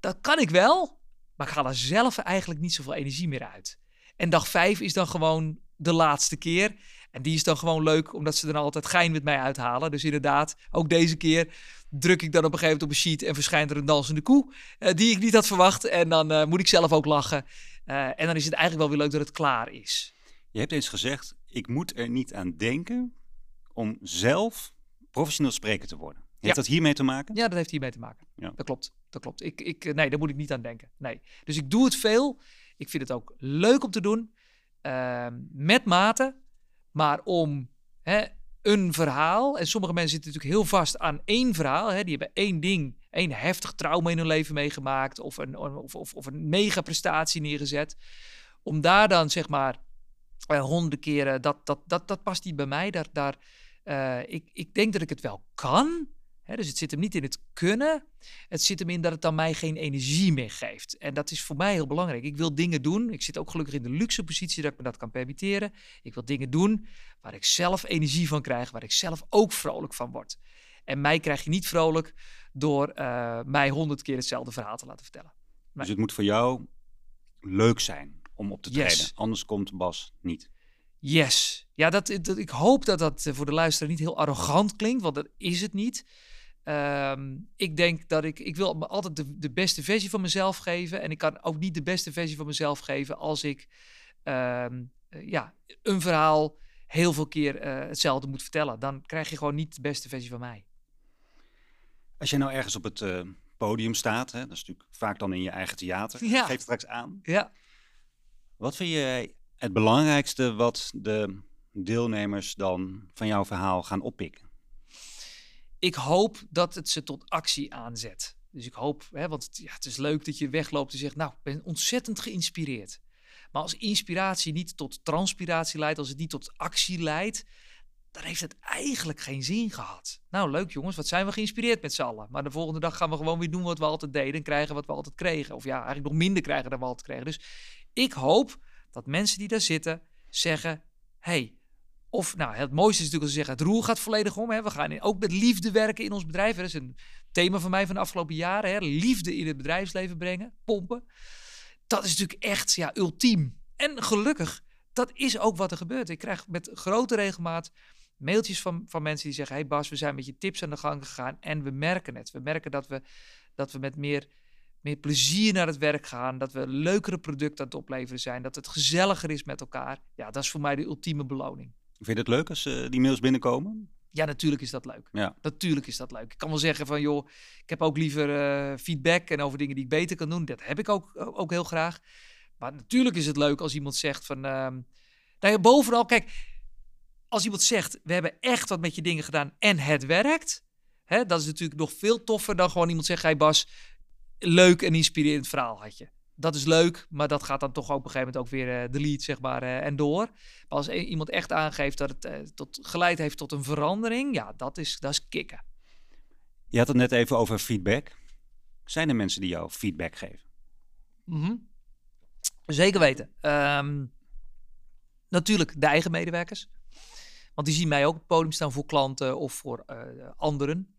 Dat kan ik wel. Maar ik ga er zelf eigenlijk niet zoveel energie meer uit. En dag vijf is dan gewoon de laatste keer. En die is dan gewoon leuk, omdat ze dan altijd gein met mij uithalen. Dus inderdaad, ook deze keer druk ik dan op een gegeven moment op een sheet en verschijnt er een dansende koe. Uh, die ik niet had verwacht. En dan uh, moet ik zelf ook lachen. Uh, en dan is het eigenlijk wel weer leuk dat het klaar is. Je hebt eens gezegd, ik moet er niet aan denken om zelf professioneel spreker te worden. Heeft ja. dat hiermee te maken? Ja, dat heeft hiermee te maken. Ja. Dat klopt. Dat klopt. Ik, ik, nee, daar moet ik niet aan denken. Nee. Dus ik doe het veel. Ik vind het ook leuk om te doen. Uh, met mate. Maar om hè, een verhaal. En sommige mensen zitten natuurlijk heel vast aan één verhaal. Hè, die hebben één ding, één heftig trauma in hun leven meegemaakt. Of een, of, of, of een mega prestatie neergezet. Om daar dan zeg maar uh, honderden keren, dat, dat, dat, dat past niet bij mij. Daar, daar, uh, ik, ik denk dat ik het wel kan. Hè, dus het zit hem niet in het kunnen. Het zit hem in dat het dan mij geen energie meer geeft. En dat is voor mij heel belangrijk. Ik wil dingen doen. Ik zit ook gelukkig in de luxe positie dat ik me dat kan permitteren. Ik wil dingen doen waar ik zelf energie van krijg, waar ik zelf ook vrolijk van word. En mij krijg je niet vrolijk door uh, mij honderd keer hetzelfde verhaal te laten vertellen. Nee. Dus het moet voor jou leuk zijn om op te treden. Yes. Anders komt Bas niet. Yes. Ja, dat, dat, ik hoop dat dat voor de luisteraar niet heel arrogant klinkt, want dat is het niet. Um, ik denk dat ik, ik wil altijd de, de beste versie van mezelf geven. En ik kan ook niet de beste versie van mezelf geven als ik um, uh, ja, een verhaal heel veel keer uh, hetzelfde moet vertellen. Dan krijg je gewoon niet de beste versie van mij. Als je nou ergens op het uh, podium staat, hè, dat is natuurlijk vaak dan in je eigen theater. Ja. Geef straks aan. Ja. Wat vind je het belangrijkste wat de deelnemers dan van jouw verhaal gaan oppikken? ik hoop dat het ze tot actie aanzet. Dus ik hoop, hè, want het, ja, het is leuk dat je wegloopt en zegt, nou, ik ben ontzettend geïnspireerd. Maar als inspiratie niet tot transpiratie leidt, als het niet tot actie leidt, dan heeft het eigenlijk geen zin gehad. Nou, leuk jongens, wat zijn we geïnspireerd met z'n allen. Maar de volgende dag gaan we gewoon weer doen wat we altijd deden en krijgen wat we altijd kregen. Of ja, eigenlijk nog minder krijgen dan we altijd kregen. Dus ik hoop dat mensen die daar zitten zeggen, hey, of nou, het mooiste is natuurlijk als ze zeggen, het roer gaat volledig om. Hè. We gaan ook met liefde werken in ons bedrijf. Dat is een thema van mij van de afgelopen jaren. Hè. Liefde in het bedrijfsleven brengen, pompen. Dat is natuurlijk echt ja, ultiem. En gelukkig, dat is ook wat er gebeurt. Ik krijg met grote regelmaat mailtjes van, van mensen die zeggen: Hey Bas, we zijn met je tips aan de gang gegaan en we merken het. We merken dat we, dat we met meer, meer plezier naar het werk gaan. Dat we leukere producten aan het opleveren zijn. Dat het gezelliger is met elkaar. Ja, dat is voor mij de ultieme beloning. Vind je het leuk als uh, die mails binnenkomen? Ja, natuurlijk is dat leuk. Ja. Natuurlijk is dat leuk. Ik kan wel zeggen van, joh, ik heb ook liever uh, feedback en over dingen die ik beter kan doen. Dat heb ik ook, ook heel graag. Maar natuurlijk is het leuk als iemand zegt van, uh, nou ja, bovenal, kijk, als iemand zegt, we hebben echt wat met je dingen gedaan en het werkt. Hè, dat is natuurlijk nog veel toffer dan gewoon iemand zegt, hey Bas, leuk en inspirerend verhaal had je dat is leuk, maar dat gaat dan toch ook op een gegeven moment ook weer uh, delete, zeg maar, uh, en door. Maar als e-, iemand echt aangeeft dat het uh, tot, geleid heeft tot een verandering, ja, dat is, dat is kicken. Je had het net even over feedback. Zijn er mensen die jou feedback geven? Mm -hmm. Zeker weten. Um, natuurlijk de eigen medewerkers. Want die zien mij ook op het podium staan voor klanten of voor anderen.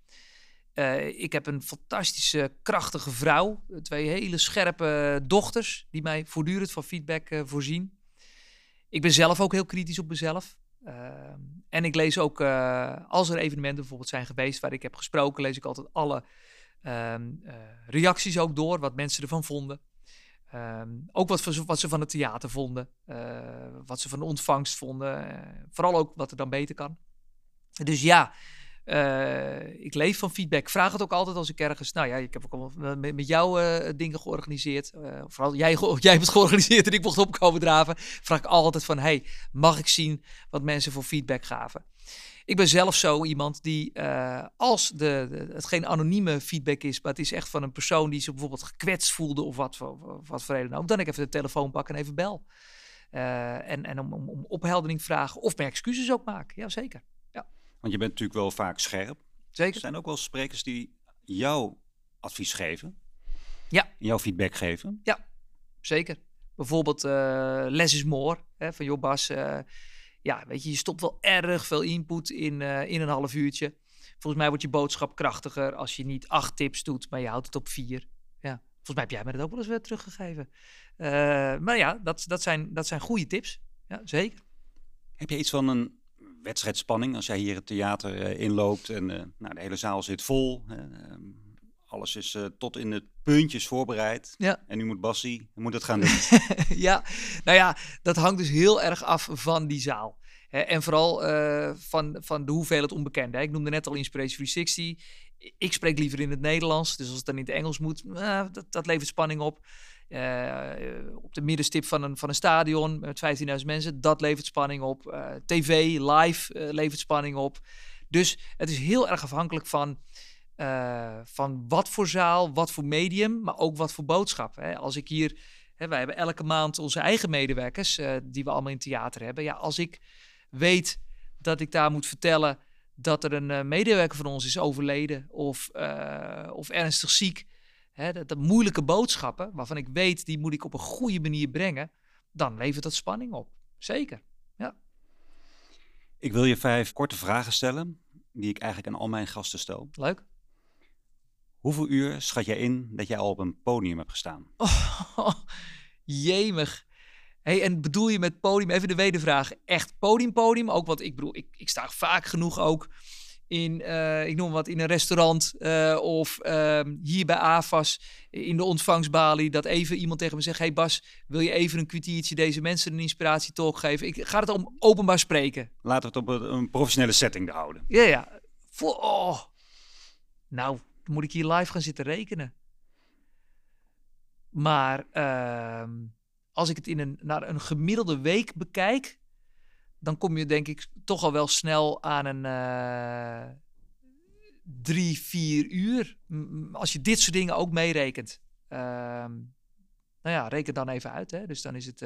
Uh, ik heb een fantastische, krachtige vrouw. Twee hele scherpe dochters die mij voortdurend van feedback uh, voorzien. Ik ben zelf ook heel kritisch op mezelf. En ik lees ook, als er evenementen bijvoorbeeld zijn geweest waar ik heb gesproken, lees ik altijd alle ehm, reacties ook door, wat mensen ervan vonden. Um, ook wat, wat, ze van het theater vonden, wat ze van de ontvangst vonden. vooral ook wat er dan beter kan. Dus ja, uh, ik leef van feedback. Vraag het ook altijd als ik ergens. Nou ja, ik heb ook al met, jou dingen georganiseerd. Vooral jij, <laughs> jij hebt het georganiseerd en ik mocht opkomen draven. Vraag ik altijd van: hey, mag ik zien wat mensen voor feedback gaven? Ik ben zelf zo iemand die, als de, de, het geen anonieme feedback is, maar het is echt van een persoon die zich bijvoorbeeld gekwetst voelde of wat, voor, wat voor reden ook, dan ik even de telefoon pak en even bel. en en om, om, om opheldering vragen of mijn excuses ook maken. Jazeker. Want je bent natuurlijk wel vaak scherp. Zeker. Er zijn ook wel sprekers die jou advies geven. Ja. Jouw feedback geven. Ja, zeker. Bijvoorbeeld uh, less is more hè, van joh Bas. Uh, ja, weet je, je stopt wel erg veel input in, uh, in een half uurtje. Volgens mij wordt je boodschap krachtiger als je niet acht tips doet, maar je houdt het op vier. Ja, volgens mij heb jij me dat ook wel eens weer teruggegeven. maar ja, dat, dat, zijn, dat zijn goede tips. Ja, zeker. Heb je iets van een wedstrijdspanning als jij hier het theater uh, inloopt en nou, de hele zaal zit vol. Alles is tot in de puntjes voorbereid. Ja. En nu moet Bassie, moet het gaan <laughs> doen. ja, nou ja, dat hangt dus heel erg af van die zaal. Hè, en vooral van, van de hoeveelheid onbekende. Hè. Ik noemde net al Inspiration 360. Ik spreek liever in het Nederlands. Dus als het dan in het Engels moet, dat, dat levert spanning op. Uh, op de middenstip van een, van een stadion met 15.000 mensen. Dat levert spanning op. TV, live levert spanning op. Dus het is heel erg afhankelijk van, van wat voor zaal, wat voor medium, maar ook wat voor boodschap. Hè. Als ik hier, hè, wij hebben elke maand onze eigen medewerkers, die we allemaal in theater hebben. Ja, als ik weet dat ik daar moet vertellen dat er een medewerker van ons is overleden of, of ernstig ziek hè, dat, dat, moeilijke boodschappen, waarvan ik weet, die moet ik op een goede manier brengen, dan levert dat spanning op. Zeker, ja. Ik wil je vijf korte vragen stellen, die ik eigenlijk aan al mijn gasten stel. Leuk. Hoeveel uur schat jij in dat jij al op een podium hebt gestaan? <laughs> Oh, jemig. Hey, en bedoel je met podium, even de wedervraag, echt podium, podium? Ook, want ik bedoel, ik, ik sta vaak genoeg ook in, uh, ik noem wat, in een restaurant uh, of uh, hier bij AFAS in de ontvangstbalie, dat even iemand tegen me zegt, hey Bas, wil je even een kwartiertje deze mensen een inspiratietalk geven? Ik ga het om openbaar spreken. Laten we het op een, een professionele setting houden. Ja, ja. Voor, oh. Nou, moet ik hier live gaan zitten rekenen. Maar ehm, als ik het in een, naar een gemiddelde week bekijk, dan kom je denk ik toch al wel snel aan een uh, drie, vier uur. Als je dit soort dingen ook meerekent. Uh, Nou ja, reken dan even uit. Hè. Dus dan is het...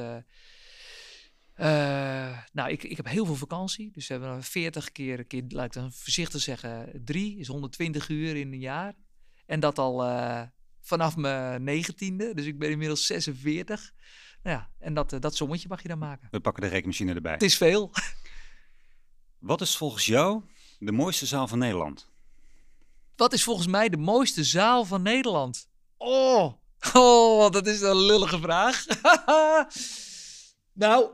eh, nou, ik, ik heb heel veel vakantie. Dus we hebben 40 keer, keer, laat ik dan voorzichtig zeggen, drie is 120 uur in een jaar. En dat al eh, vanaf mijn negentiende. Dus ik ben inmiddels 46. Nou ja, en dat, eh, dat sommetje mag je dan maken. We pakken de rekenmachine erbij. Het is veel. <laughs> Wat is volgens jou de mooiste zaal van Nederland? Wat is volgens mij de mooiste zaal van Nederland? Oh, <laughs> oh dat is een lullige vraag. <laughs> nou,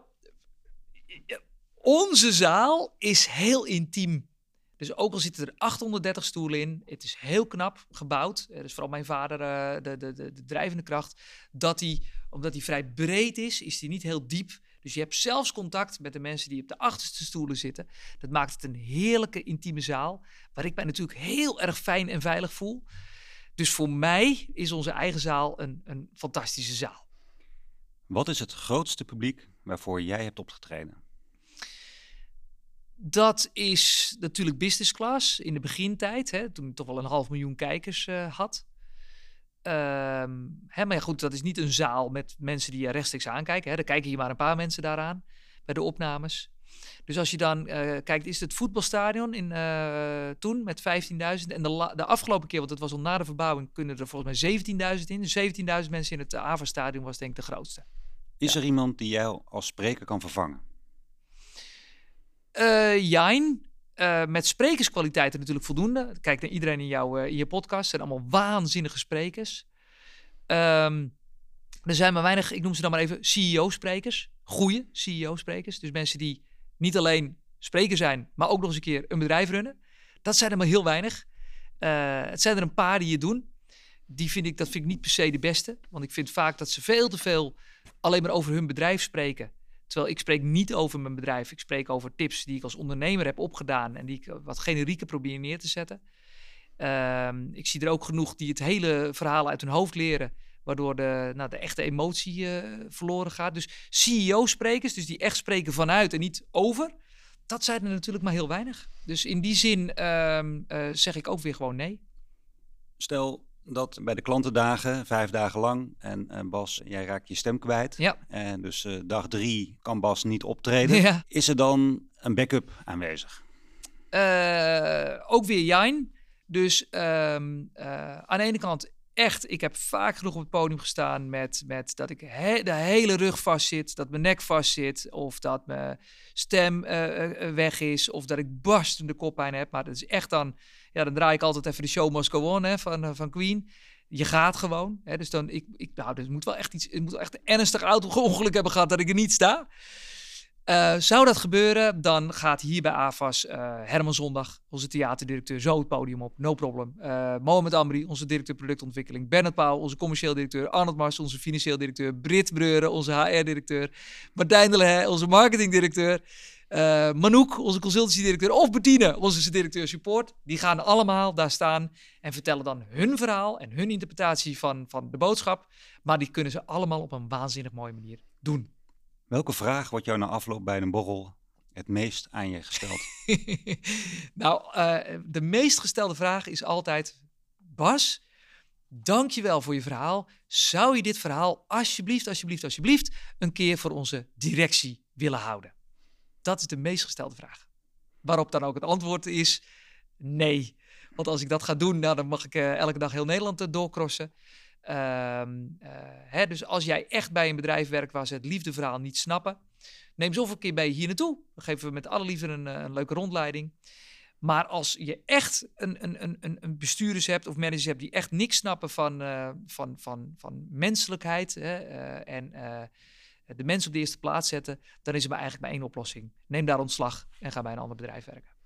onze zaal is heel intiem. Dus ook al zitten er 830 stoelen in, het is heel knap gebouwd. Er is vooral mijn vader eh, de, de, de, de drijvende kracht. Dat hij, omdat hij vrij breed is, is hij niet heel diep. Dus je hebt zelfs contact met de mensen die op de achterste stoelen zitten. Dat maakt het een heerlijke intieme zaal, waar ik mij natuurlijk heel erg fijn en veilig voel. Dus voor mij is onze eigen zaal een, een fantastische zaal. Wat is het grootste publiek waarvoor jij hebt opgetreden? Dat is natuurlijk business class in de begintijd, hè, toen ik toch wel een half miljoen kijkers uh, had. Ehm, hè, maar ja, goed, dat is niet een zaal met mensen die je rechtstreeks aankijken. Hè. Er kijken hier maar een paar mensen daaraan bij de opnames. Dus als je dan uh, kijkt, is het voetbalstadion in, uh, toen met 15.000. En de, de, afgelopen keer, want het was al na de verbouwing, kunnen er volgens mij 17.000 in. Dus 17.000 mensen in het AVA-stadion was denk ik de grootste. Is ja. er iemand die jou als spreker kan vervangen? Uh, Jijn, uh, met sprekerskwaliteiten natuurlijk voldoende. Kijk naar iedereen in, jouw, uh, in je podcast. zijn allemaal waanzinnige sprekers. Um, er zijn maar weinig, ik noem ze dan maar even CEO-sprekers. Goede CEO-sprekers. Dus mensen die niet alleen spreker zijn, maar ook nog eens een keer een bedrijf runnen. Dat zijn er maar heel weinig. Het zijn er een paar die je doen. Die vind ik, dat vind ik niet per se de beste. Want ik vind vaak dat ze veel te veel alleen maar over hun bedrijf spreken. Terwijl ik spreek niet over mijn bedrijf. Ik spreek over tips die ik als ondernemer heb opgedaan en die ik wat generieker probeer neer te zetten. Um, ik zie er ook genoeg die het hele verhaal uit hun hoofd leren, waardoor de, nou, de echte emotie uh, verloren gaat. Dus CEO-sprekers, dus die echt spreken vanuit en niet over, dat zijn er natuurlijk maar heel weinig. Dus in die zin um, uh, zeg ik ook weer gewoon nee. Stel, dat bij de klantendagen, vijf dagen lang. En uh, Bas, jij raakt je stem kwijt. Ja. En dus uh, dag drie kan Bas niet optreden. <laughs> Ja. Is er dan een backup aanwezig? Uh, ook weer Jijn. Dus um, aan de ene kant echt, ik heb vaak genoeg op het podium gestaan met, met dat ik he de hele rug vast zit, dat mijn nek vast zit, of dat mijn stem weg is, of dat ik barstende koppijn heb. Maar dat is echt dan ja, dan draai ik altijd even de show must go on hè, van, van Queen. Je gaat gewoon. Hè, dus dan, ik, ik, nou, dus moet wel echt iets, het moet wel echt een ernstig auto-ongeluk <laughs> hebben gehad dat ik er niet sta. Uh, zou dat gebeuren, dan gaat hier bij AFAS uh, Herman Zondag, onze theaterdirecteur, zo het podium op. No problem. Uh, Mohamed Amri, onze directeur productontwikkeling. Bernard Pauw, onze commercieel directeur. Arnold Mars, onze financieel directeur. Brit Breuren, onze HR-directeur. Martijn de onze marketingdirecteur. Uh, Manouk, onze consultancy-directeur, of Bettine, onze directeur support, die gaan allemaal daar staan en vertellen dan hun verhaal en hun interpretatie van, van de boodschap. Maar die kunnen ze allemaal op een waanzinnig mooie manier doen. Welke vraag wordt jou na afloop bij een borrel het meest aan je gesteld? <laughs> nou, uh, de meest gestelde vraag is altijd: Bas, dankjewel voor je verhaal. Zou je dit verhaal alsjeblieft, alsjeblieft, alsjeblieft een keer voor onze directie willen houden? Dat is de meest gestelde vraag. Waarop dan ook het antwoord is nee. Want als ik dat ga doen, nou, dan mag ik uh, elke dag heel Nederland uh, doorcrossen. Uh, hè, dus als jij echt bij een bedrijf werkt waar ze het liefdeverhaal niet snappen, neem zoveel keer bij hier naartoe. Dan geven we met alle liefde een, eh, leuke rondleiding. Maar als je echt een, een, een, een bestuurders hebt of managers hebt die echt niks snappen van, van, van, van menselijkheid hè, en de mensen op de eerste plaats zetten, dan is er maar eigenlijk maar één oplossing. Neem daar ontslag en ga bij een ander bedrijf werken.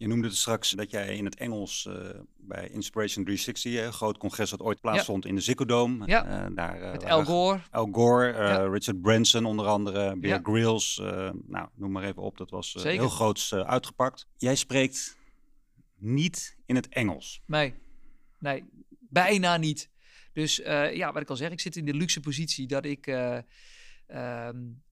Je noemde het straks dat jij in het Engels uh, bij Inspiration 360, een groot congres dat ooit plaatsvond ja. in de Ziggo Dome. Ja. Uh, daar, uh, Met Al Gore. Al Gore, ja. Richard Branson onder andere, Bear. Grylls. nou, noem maar even op, dat was heel groots uitgepakt. Jij spreekt niet in het Engels. Nee, nee, bijna niet. Dus ja, wat ik al zeg, ik zit in de luxe positie dat ik... Um,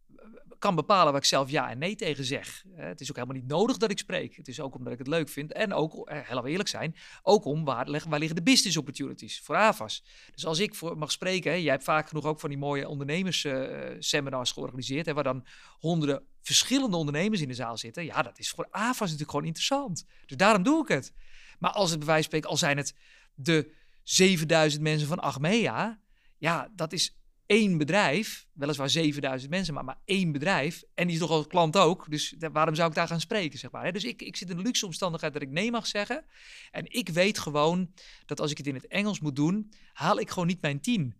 kan bepalen waar ik zelf ja en nee tegen zeg. Eh, het is ook helemaal niet nodig dat ik spreek. Het is ook omdat ik het leuk vind. En ook, uh, heel eerlijk zijn, ook om waar, waar liggen de business opportunities voor AVAS. Dus als ik voor mag spreken, jij hebt vaak genoeg ook van die mooie ondernemersseminars uh, georganiseerd, waar dan honderden verschillende ondernemers in de zaal zitten. Ja, dat is voor AVAS natuurlijk gewoon interessant. Dus daarom doe ik het. Maar als het bij wijze van al zijn het de 7000 mensen van Achmea, ja, dat is één bedrijf, weliswaar 7000 mensen, maar maar één bedrijf. En die is toch als klant ook. Dus waarom zou ik daar gaan spreken, zeg maar. Dus ik, ik zit in de luxe omstandigheid dat ik nee mag zeggen. En ik weet gewoon dat als ik het in het Engels moet doen, haal ik gewoon niet mijn tien.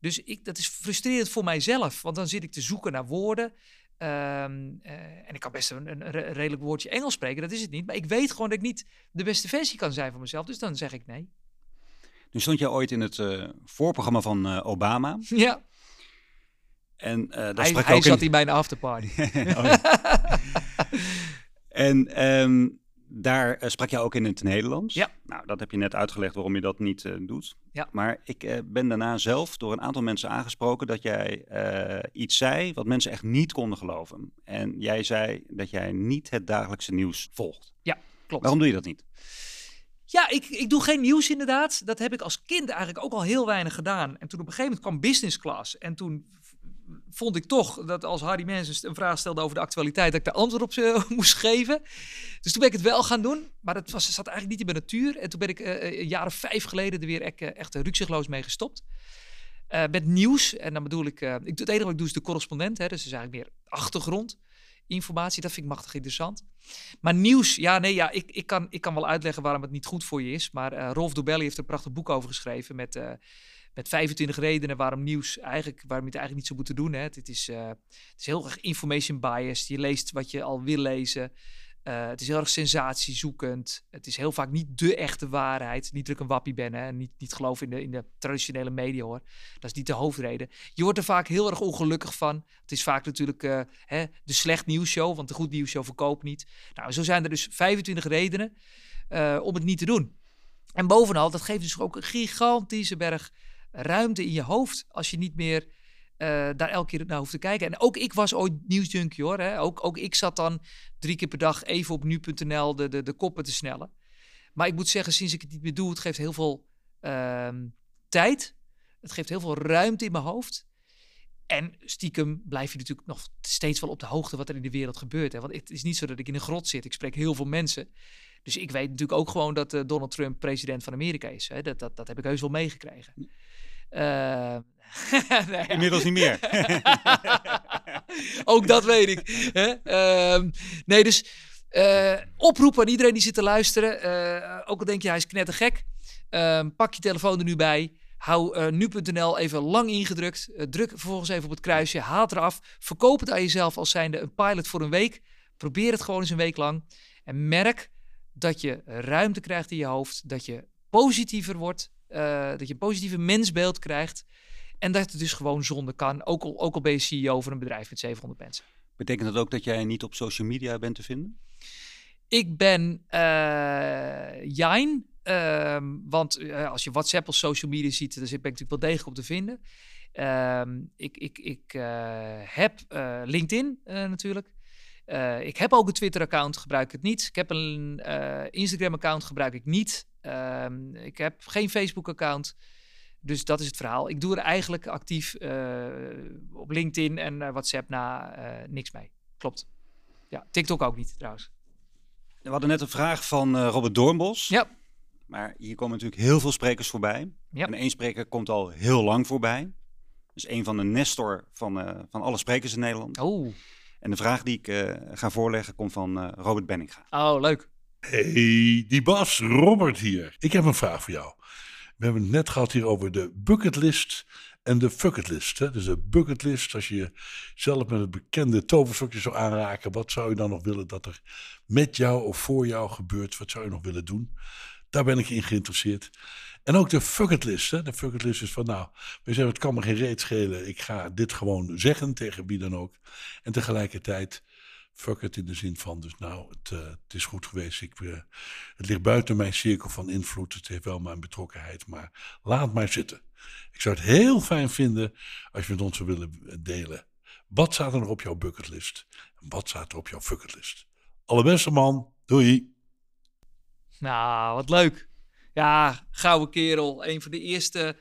Dus ik, dat is frustrerend voor mijzelf, want dan zit ik te zoeken naar woorden. Ehm, eh, en ik kan best een, een, redelijk woordje Engels spreken, dat is het niet. Maar ik weet gewoon dat ik niet de beste versie kan zijn van mezelf. Dus dan zeg ik nee. Nu stond je ooit in het uh, voorprogramma van uh, Obama. Ja. En uh, daar hij, sprak hij ook zat in... bij een afterparty. <laughs> Oh, en um, daar uh, sprak je ook in het Nederlands. Ja. Nou, dat heb je net uitgelegd waarom je dat niet uh, doet. Ja. Maar ik ben daarna zelf door een aantal mensen aangesproken dat jij iets zei wat mensen echt niet konden geloven. En jij zei dat jij niet het dagelijkse nieuws volgt. Ja, klopt. Waarom doe je dat niet? Ja, ik, ik doe geen nieuws inderdaad. Dat heb ik als kind eigenlijk ook al heel weinig gedaan. En toen op een gegeven moment kwam business class. En toen vond ik toch dat als Harry Mensen een vraag stelde over de actualiteit, dat ik daar antwoord op ze <laughs> moest geven. Dus toen ben ik het wel gaan doen, maar dat was, zat eigenlijk niet in mijn natuur. En toen ben ik uh, een jaar vijf geleden er weer echt, rukzichtloos mee gestopt. Uh, met nieuws, en dan bedoel ik, ik het enige wat ik doe is de correspondent, hè, dus is eigenlijk meer achtergrond informatie. Dat vind ik machtig interessant. Maar nieuws, ja, nee, ja, ik, ik, kan, ik kan wel uitleggen waarom het niet goed voor je is. Maar Rolf Dobelli heeft een prachtig boek over geschreven met, met 25 redenen waarom nieuws eigenlijk, waarom je het eigenlijk niet zou moeten doen. Hè. Het, is, uh, het is heel erg information biased. Je leest wat je al wil lezen. Uh, het is heel erg sensatiezoekend. Het is heel vaak niet de echte waarheid. Niet ik een wappie ben hè, niet, niet geloof in de, in de traditionele media hoor. Dat is niet de hoofdreden. Je wordt er vaak heel erg ongelukkig van. Het is vaak natuurlijk uh, hè, de slecht nieuwsshow, want de goed nieuwsshow verkoopt niet. Nou, zo zijn er dus 25 redenen om het niet te doen. En bovenal, dat geeft dus ook een gigantische berg ruimte in je hoofd als je niet meer uh, daar elke keer naar hoeft te kijken. En ook ik was ooit nieuwsjunkie hoor. Hè? Ook, ook ik zat dan drie keer per dag even op nu.nl de, de, de koppen te snellen. Maar ik moet zeggen, sinds ik het niet meer doe, het geeft heel veel uh, tijd. Het geeft heel veel ruimte in mijn hoofd. En stiekem blijf je natuurlijk nog steeds wel op de hoogte wat er in de wereld gebeurt. Hè? Want het is niet zo dat ik in een grot zit. Ik spreek heel veel mensen. Dus ik weet natuurlijk ook gewoon dat uh, Donald Trump president van Amerika is. Hè? Dat, dat, dat heb ik heus wel meegekregen. <laughs> Uh, nee, Inmiddels niet meer. <laughs> Ook dat weet ik. Hè? Uh, nee, dus uh, oproep aan iedereen die zit te luisteren. Uh, ook al denk je hij is knettergek. Ehm, pak je telefoon er nu bij. Hou nu.nl even lang ingedrukt. druk vervolgens even op het kruisje. Haal het eraf. Verkoop het aan jezelf als zijnde een pilot voor een week. Probeer het gewoon eens een week lang. En merk dat je ruimte krijgt in je hoofd. Dat je positiever wordt. Dat je een positieve mensbeeld krijgt. En dat het dus gewoon zonder kan. Ook al, ook al ben je CEO van een bedrijf met 700 mensen. Betekent dat ook dat jij niet op social media bent te vinden? Ik ben uh, Jijn. Uh, want uh, als je WhatsApp of social media ziet, dan ben ik natuurlijk wel degelijk op te vinden. Ehm, ik ik, ik eh, heb LinkedIn natuurlijk. ik heb ook een Twitter-account, gebruik ik het niet. Ik heb een Instagram-account, gebruik ik niet. Ehm, ik heb geen Facebook-account. Dus dat is het verhaal. Ik doe er eigenlijk actief uh, op LinkedIn en uh, WhatsApp na uh, niks mee. Klopt. Ja, TikTok ook niet trouwens. We hadden net een vraag van Robert Doornbos. Ja. Maar hier komen natuurlijk heel veel sprekers voorbij. Ja. En één spreker komt al heel lang voorbij. Dus een van de nestor van, van alle sprekers in Nederland. Oh. En de vraag die ik ga voorleggen komt van Robert Benninga. Oh, leuk. Hey, die Bas, Robert hier. Ik heb een vraag voor jou. We hebben het net gehad hier over de bucketlist en de fucketlist. Dus de bucketlist, als je zelf met het bekende toverstokje zou aanraken, wat zou je dan nog willen dat er met jou of voor jou gebeurt? Wat zou je nog willen doen? Daar ben ik in geïnteresseerd. En ook de fucketlist. De fucketlist is van, nou, we zeggen het kan me geen reet schelen. Ik ga dit gewoon zeggen tegen wie dan ook. En tegelijkertijd fuck it in de zin van, dus nou, het, uh, het is goed geweest. Ik, uh, het ligt buiten mijn cirkel van invloed. Het heeft wel mijn betrokkenheid, maar laat maar zitten. Ik zou het heel fijn vinden als je met ons zou willen delen Wat staat er nog op jouw bucketlist? Wat staat er op jouw fucketlist? Allerbeste man, doei! Nou, wat leuk. Ja, gouden kerel. Een van de eerste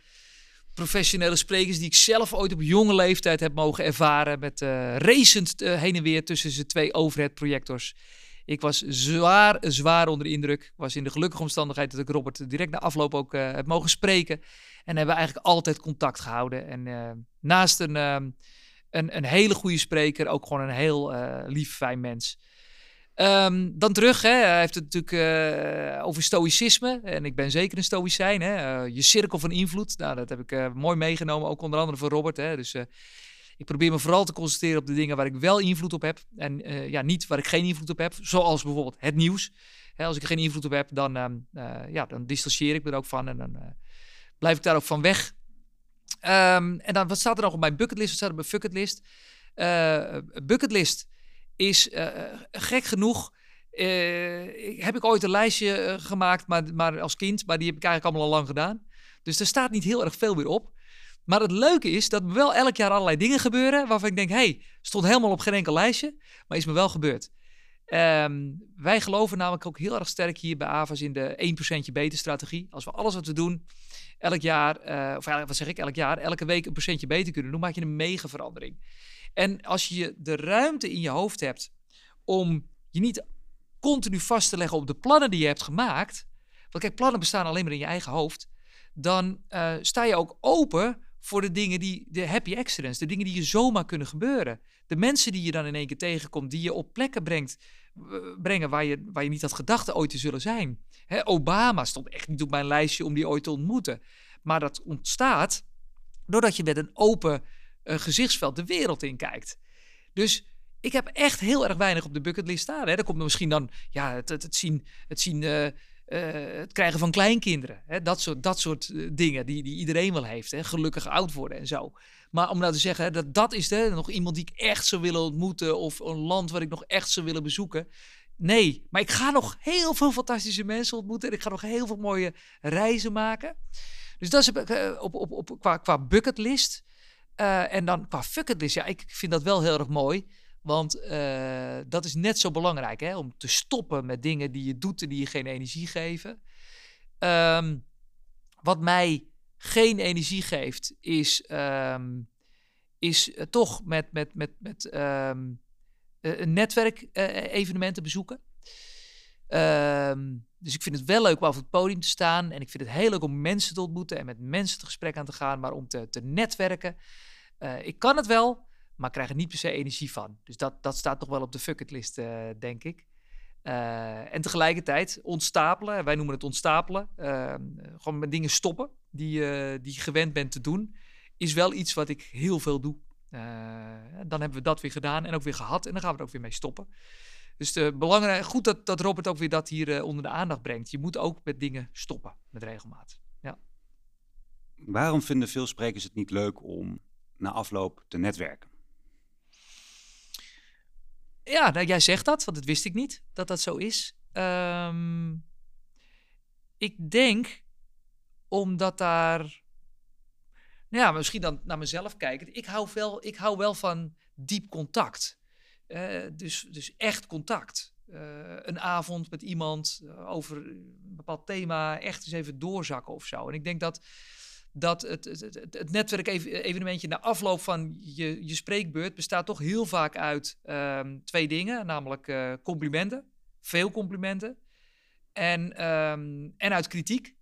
professionele sprekers die ik zelf ooit op jonge leeftijd heb mogen ervaren. Met uh, racend uh, heen en weer tussen zijn twee overhead projectors. Ik was zwaar, zwaar onder de indruk. Was in de gelukkige omstandigheid dat ik Robert direct na afloop ook uh, heb mogen spreken. En hebben eigenlijk altijd contact gehouden. En naast een, een, een, hele goede spreker, ook gewoon een heel lief, fijn mens. Um, dan terug, hè. hij heeft het natuurlijk uh, over stoïcisme. En ik ben zeker een stoïcijn. Hè. Uh, je cirkel van invloed, nou, dat heb ik uh, mooi meegenomen, ook onder andere van Robert. Hè. Dus ik probeer me vooral te concentreren op de dingen waar ik wel invloed op heb. En ja, niet waar ik geen invloed op heb, zoals bijvoorbeeld het nieuws. Hè, als ik er geen invloed op heb, dan, um, ja, dan distancieer ik me er ook van en dan blijf ik daar ook van weg. Um, en dan, wat staat er nog op mijn bucketlist? Wat staat er op mijn bucketlist? bucketlist is uh, gek genoeg. Uh, heb ik ooit een lijstje gemaakt, maar, maar als kind, maar die heb ik eigenlijk allemaal al lang gedaan. Dus er staat niet heel erg veel meer op. Maar het leuke is dat er wel elk jaar allerlei dingen gebeuren waarvan ik denk, hey, stond helemaal op geen enkel lijstje, maar is me wel gebeurd. Um, wij geloven namelijk ook heel erg sterk hier bij AVAS in de 1% beter strategie. Als we alles wat we doen elk jaar, of wat zeg ik, elk jaar, elke week een procentje beter kunnen doen, maak je een mega verandering. En als je de ruimte in je hoofd hebt om je niet continu vast te leggen op de plannen die je hebt gemaakt. Want kijk, plannen bestaan alleen maar in je eigen hoofd. Dan uh, sta je ook open voor de dingen die, de happy accidents, de dingen die je zomaar kunnen gebeuren. De mensen die je dan in één keer tegenkomt, die je op plekken brengt, brengen waar je, waar je niet had gedacht ooit te zullen zijn. Obama stond echt niet op mijn lijstje om die ooit te ontmoeten. Maar dat ontstaat doordat je met een open uh, gezichtsveld de wereld in kijkt. Dus ik heb echt heel erg weinig op de bucketlist staan. Hè. Er komt misschien dan ja, het, het, zien, het, zien uh, uh, het krijgen van kleinkinderen. Hè. Dat soort, dat soort dingen die, die iedereen wel heeft. Hè. Gelukkig oud worden en zo. Maar om nou te zeggen, dat dat is nog iemand die ik echt zou willen ontmoeten. Of een land waar ik nog echt zou willen bezoeken. Nee, maar ik ga nog heel veel fantastische mensen ontmoeten. En ik ga nog heel veel mooie reizen maken. Dus dat is op, op, op, qua, qua bucketlist. Uh, en dan qua fucketlist, ja, ik vind dat wel heel erg mooi. Want uh, dat is net zo belangrijk, hè, om te stoppen met dingen die je doet en die je geen energie geven. Um, wat mij geen energie geeft, is, um, is uh, toch met, met, met, met um, een netwerk evenementen bezoeken. Dus ik vind het wel leuk om op het podium te staan. En ik vind het heel leuk om mensen te ontmoeten en met mensen het gesprek aan te gaan, maar om te, te netwerken. Uh, ik kan het wel, maar krijg er niet per se energie van. Dus dat, dat staat toch wel op de fucketlist, uh, denk ik. Uh, en tegelijkertijd ontstapelen, wij noemen het ontstapelen, gewoon met dingen stoppen die, die je gewend bent te doen, is wel iets wat ik heel veel doe. dan hebben we dat weer gedaan en ook weer gehad en dan gaan we er ook weer mee stoppen. Dus de belangrijk, goed dat, dat Robert ook weer dat hier onder de aandacht brengt. Je moet ook met dingen stoppen met regelmaat. Ja. Waarom vinden veel sprekers het niet leuk om na afloop te netwerken? Ja, nou, jij zegt dat, want dat wist ik niet dat dat zo is. Um, ik denk omdat daar, nou ja, misschien dan naar mezelf kijken. Ik hou wel, ik hou wel van diep contact. Uh, dus, dus echt contact. Uh, een avond met iemand over een bepaald thema, echt eens even doorzakken of zo. En ik denk dat dat het, het, het, het netwerk-evenementje na afloop van je, je spreekbeurt bestaat toch heel vaak uit um, twee dingen, namelijk complimenten, veel complimenten, en, um, en uit kritiek.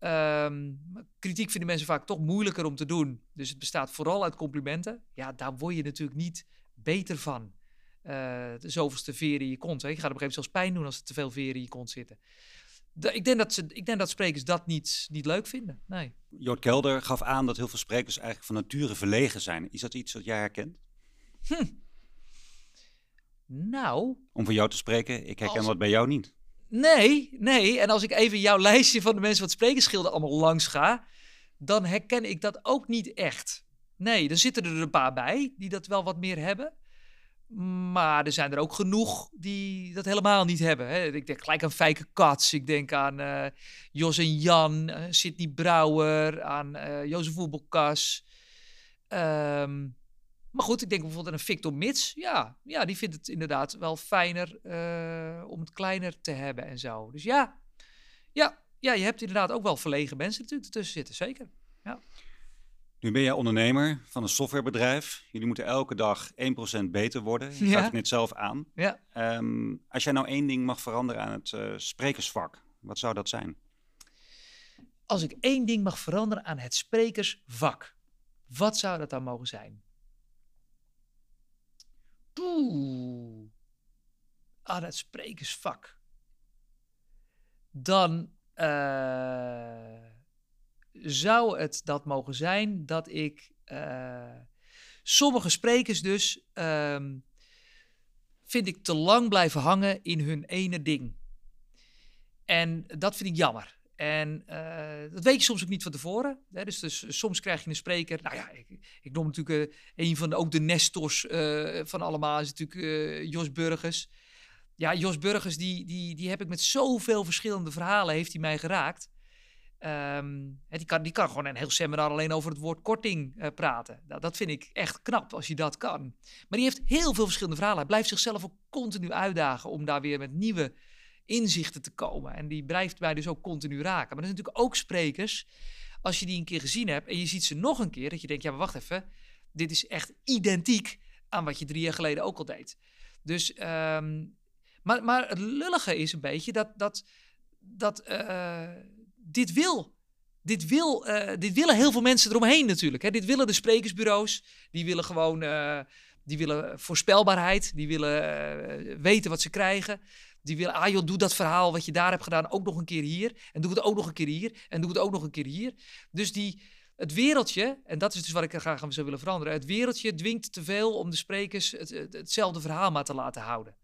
Um, kritiek vinden mensen vaak toch moeilijker om te doen, dus het bestaat vooral uit complimenten. Ja, daar word je natuurlijk niet beter van. Uh, de zoveelste veren in je kont. Hè. Je gaat op een gegeven moment zelfs pijn doen als er te veel veren in je kont zitten ik, denk dat ze, ik denk dat sprekers dat niet, niet leuk vinden. Nee. Jood Kelder gaf aan dat heel veel sprekers eigenlijk van nature verlegen zijn. Is dat iets wat jij herkent? Hm. Nou. Om voor jou te spreken, ik herken wat bij jou niet. Nee, nee. En als ik even jouw <laughs> lijstje van de mensen wat sprekersschilden allemaal langs ga, dan herken ik dat ook niet echt. Nee, er zitten er een paar bij die dat wel wat meer hebben. Maar er zijn er ook genoeg die dat helemaal niet hebben. Hè. Ik denk gelijk aan Fijke Kats. Ik denk aan uh, Jos en Jan, uh, Sidney Brouwer, aan uh, Jozef Voetbalkas. Um, Maar goed, ik denk bijvoorbeeld aan Victor Mits. Ja, ja, die vindt het inderdaad wel fijner eh, om het kleiner te hebben en zo. Dus ja, ja, ja, je hebt inderdaad ook wel verlegen mensen natuurlijk ertussen zitten, zeker. Nu ben jij ondernemer van een softwarebedrijf. Jullie moeten elke dag 1% beter worden. Je Ja. gaat het net zelf aan. Ja. Ehm, als jij nou één ding mag veranderen aan het eh, sprekersvak, wat zou dat zijn? Als ik één ding mag veranderen aan het sprekersvak, wat zou dat dan mogen zijn? Oeh, aan het sprekersvak. Dan eh, zou het dat mogen zijn dat ik eh, sommige sprekers dus ehm, vind ik te lang blijven hangen in hun ene ding. En dat vind ik jammer. En eh, dat weet je soms ook niet van tevoren. Hè? Dus, dus soms krijg je een spreker. Nou ja, ik, ik noem natuurlijk eh, een van de, ook de nestors van allemaal is natuurlijk Jos Burgers. Ja, Jos Burgers, die, die, die heb ik met zoveel verschillende verhalen, heeft hij mij geraakt. Ehm, die, kan, die kan gewoon een heel seminar alleen over het woord korting eh, praten. Dat vind ik echt knap als je dat kan. Maar die heeft heel veel verschillende verhalen. Hij blijft zichzelf ook continu uitdagen om daar weer met nieuwe inzichten te komen. En die blijft mij dus ook continu raken. Maar er zijn natuurlijk ook sprekers, als je die een keer gezien hebt en je ziet ze nog een keer, dat je denkt, ja, wacht even, dit is echt identiek aan wat je drie jaar geleden ook al deed. Dus, ehm, maar, maar het lullige is een beetje dat, dat, dat eh, dit wil. Dit, wil, eh, dit willen heel veel mensen eromheen natuurlijk. Hè. Dit willen de sprekersbureaus. Die willen gewoon eh, die willen voorspelbaarheid. Die willen eh, weten wat ze krijgen. Die willen, ah doe dat verhaal wat je daar hebt gedaan ook nog een keer hier. En doe het ook nog een keer hier. En doe het ook nog een keer hier. Dus die, het wereldje, en dat is dus wat ik graag zou willen veranderen. Het wereldje dwingt te veel om de sprekers het, het- hetzelfde verhaal maar te laten houden.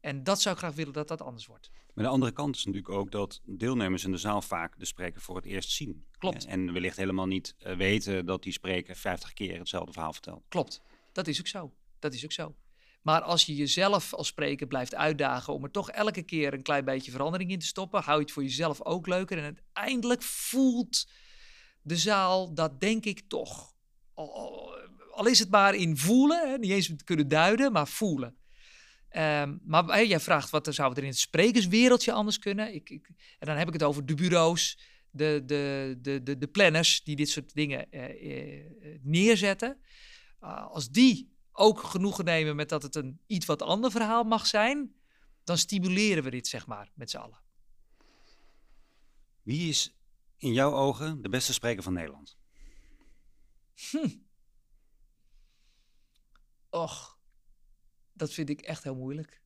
En dat zou ik graag willen dat dat anders wordt. Maar de andere kant is natuurlijk ook dat deelnemers in de zaal vaak de spreker voor het eerst zien. Klopt. En wellicht helemaal niet eh, weten dat die spreker 50 keer hetzelfde verhaal vertelt. Klopt, dat is ook zo. Dat is ook zo. Maar als je jezelf als spreker blijft uitdagen om er toch elke keer een klein beetje verandering in te stoppen, hou je het voor jezelf ook leuker. En uiteindelijk voelt de zaal dat denk ik toch. Al, al- al is het maar in voelen, hè, niet eens kunnen duiden, maar voelen. Ehm, maar jij vraagt wat er zou er in het sprekerswereldje anders kunnen. Ik, ik, en dan heb ik het over de bureaus, de, de, de, de, de planners die dit soort dingen eh, eh, neerzetten. Uh, als die ook genoegen nemen met dat het een iets wat ander verhaal mag zijn, dan stimuleren we dit, zeg maar, met z'n allen. Wie is in jouw ogen de beste spreker van Nederland? Och, dat vind ik echt heel moeilijk.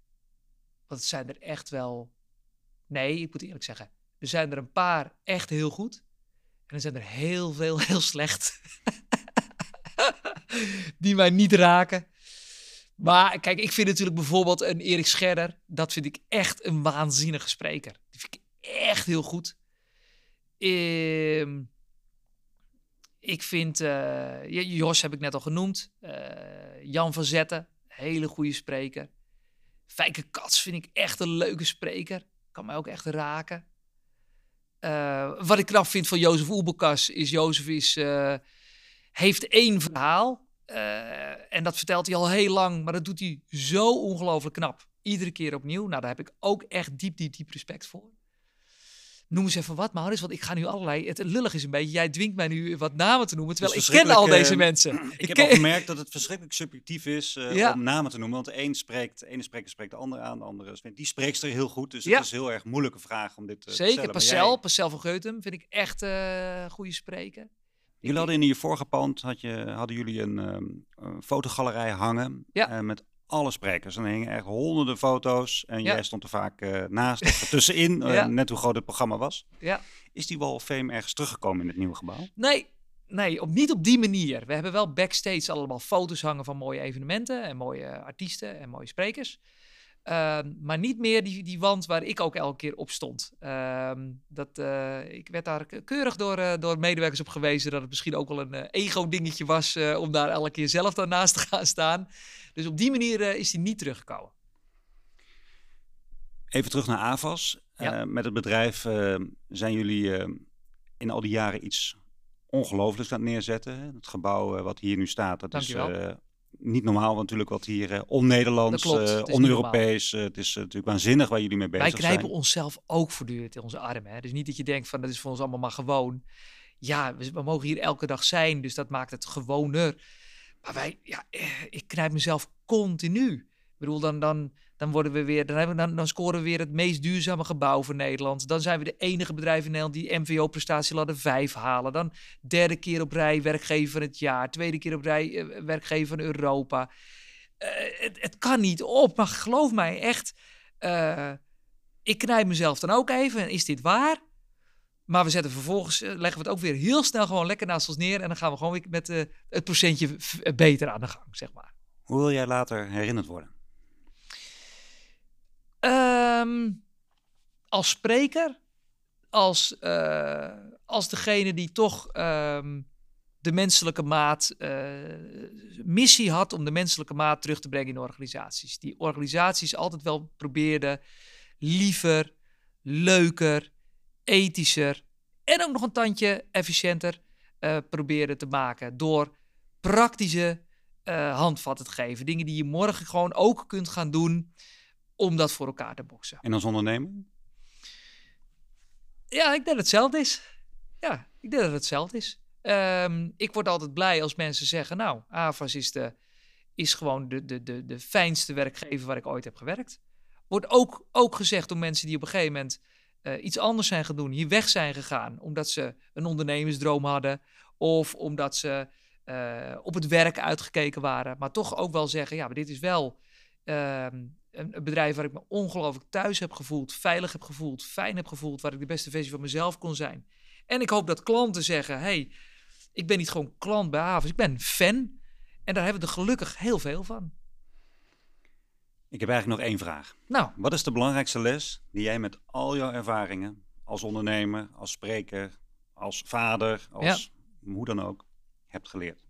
Want het zijn er echt wel. Nee, ik moet eerlijk zeggen. Er zijn er een paar echt heel goed. En er zijn er heel veel <laughs> heel slecht. <laughs> Die mij niet raken. Maar kijk, ik vind natuurlijk bijvoorbeeld een Erik Scherder. Dat vind ik echt een waanzinnige spreker. Die vind ik echt heel goed. Ehm, ik vind, eh, Jos heb ik net al genoemd. Eh, Jan van Zetten, hele goede spreker. Fijke Kats vind ik echt een leuke spreker. Kan mij ook echt raken. Uh, wat ik knap vind van Jozef Oebelkas is, Jozef is, uh, heeft één verhaal. Uh, en dat vertelt hij al heel lang, maar dat doet hij zo ongelooflijk knap. Iedere keer opnieuw. Nou, daar heb ik ook echt diep, diep, diep respect voor. Noem eens even wat, Maurits, want ik ga nu allerlei... Het lullig is een beetje, jij dwingt mij nu wat namen te noemen, terwijl ik ken al deze mensen. Ik, ik heb ken... al gemerkt dat het verschrikkelijk subjectief is uh, ja. om namen te noemen. Want de een spreekt, de ene spreker spreekt de andere aan, de andere spreekt... Die spreekster heel goed, dus ja. het is heel erg moeilijke vraag om dit uh, Zeker, te stellen. Pascal, jij... Pascal van Geutem vind ik echt een goede spreker. Jullie hadden in je vorige pand had je, hadden jullie een, um, een fotogalerij hangen ja. uh, met alle sprekers. En er hingen echt honderden foto's en ja. jij stond er vaak uh, naast of tussenin, <laughs> ja. net hoe groot het programma was. Ja. Is die Wall of Fame ergens teruggekomen in het nieuwe gebouw? Nee, nee op, niet op die manier. We hebben wel backstage allemaal foto's hangen van mooie evenementen en mooie artiesten en mooie sprekers. Uh, maar niet meer die, die wand waar ik ook elke keer op stond. Uh, dat, uh, ik werd daar keurig door, uh, door medewerkers op gewezen dat het misschien ook wel een uh, ego-dingetje was om daar elke keer zelf daarnaast te gaan staan. Dus op die manier is die niet teruggekomen. Even terug naar AVAS. Ja. met het bedrijf zijn jullie in al die jaren iets ongelooflijks aan het neerzetten. Het gebouw wat hier nu staat, dat Dankjewel. is niet normaal natuurlijk wat hier uh, on-Nederlands, Dat klopt, het is on-Europees. het is natuurlijk waanzinnig waar jullie mee bezig Wij zijn. knijpen onszelf ook voortdurend in onze armen. Hè? Dus niet dat je denkt van dat is voor ons allemaal maar gewoon. Ja, we, we mogen hier elke dag zijn, dus dat maakt het gewoner. Maar wij, ja, eh, ik knijp mezelf continu. Ik bedoel, dan, dan, dan worden we weer, dan, hebben dan, dan scoren we weer het meest duurzame gebouw van Nederland. Dan zijn we de enige bedrijf in Nederland die MVO-prestatieladder 5 halen. Dan derde keer op rij werkgever van het jaar. Tweede keer op rij eh, werkgever van Europa. Uh, het, het, kan niet op, maar geloof mij echt. Uh, ik knijp mezelf dan ook even. Is dit waar? Maar we zetten vervolgens, leggen we het ook weer heel snel gewoon lekker naast ons neer. En dan gaan we gewoon weer met het procentje beter aan de gang, zeg maar. Hoe wil jij later herinnerd worden? Um, als spreker, als, uh, als degene die toch um, de menselijke maat, uh, missie had om de menselijke maat terug te brengen in organisaties. Die organisaties altijd wel probeerden liever, leuker, ethischer en ook nog een tandje efficiënter uh, proberen te maken door praktische handvatten te geven. Dingen die je morgen gewoon ook kunt gaan doen om dat voor elkaar te boksen. En als ondernemer? Ja, ik denk dat het hetzelfde is. Ja, ik denk dat het hetzelfde is. Um, ik word altijd blij als mensen zeggen, nou, AVAS is, de, is gewoon de, de, de, de fijnste werkgever waar ik ooit heb gewerkt. Wordt ook, ook gezegd door mensen die op een gegeven moment uh, iets anders zijn gaan doen, hier weg zijn gegaan, omdat ze een ondernemersdroom hadden of omdat ze uh, op het werk uitgekeken waren, maar toch ook wel zeggen, ja, maar dit is wel uh, een, een, bedrijf waar ik me ongelooflijk thuis heb gevoeld, veilig heb gevoeld, fijn heb gevoeld, waar ik de beste versie van mezelf kon zijn. En ik hoop dat klanten zeggen, hey, ik ben niet gewoon klant bij Havens, ik ben fan. En daar hebben we er gelukkig heel veel van. Ik heb eigenlijk nog één vraag. Nou. Wat is de belangrijkste les die jij met al jouw ervaringen als ondernemer, als spreker, als vader, als ja. hoe dan ook, hebt geleerd?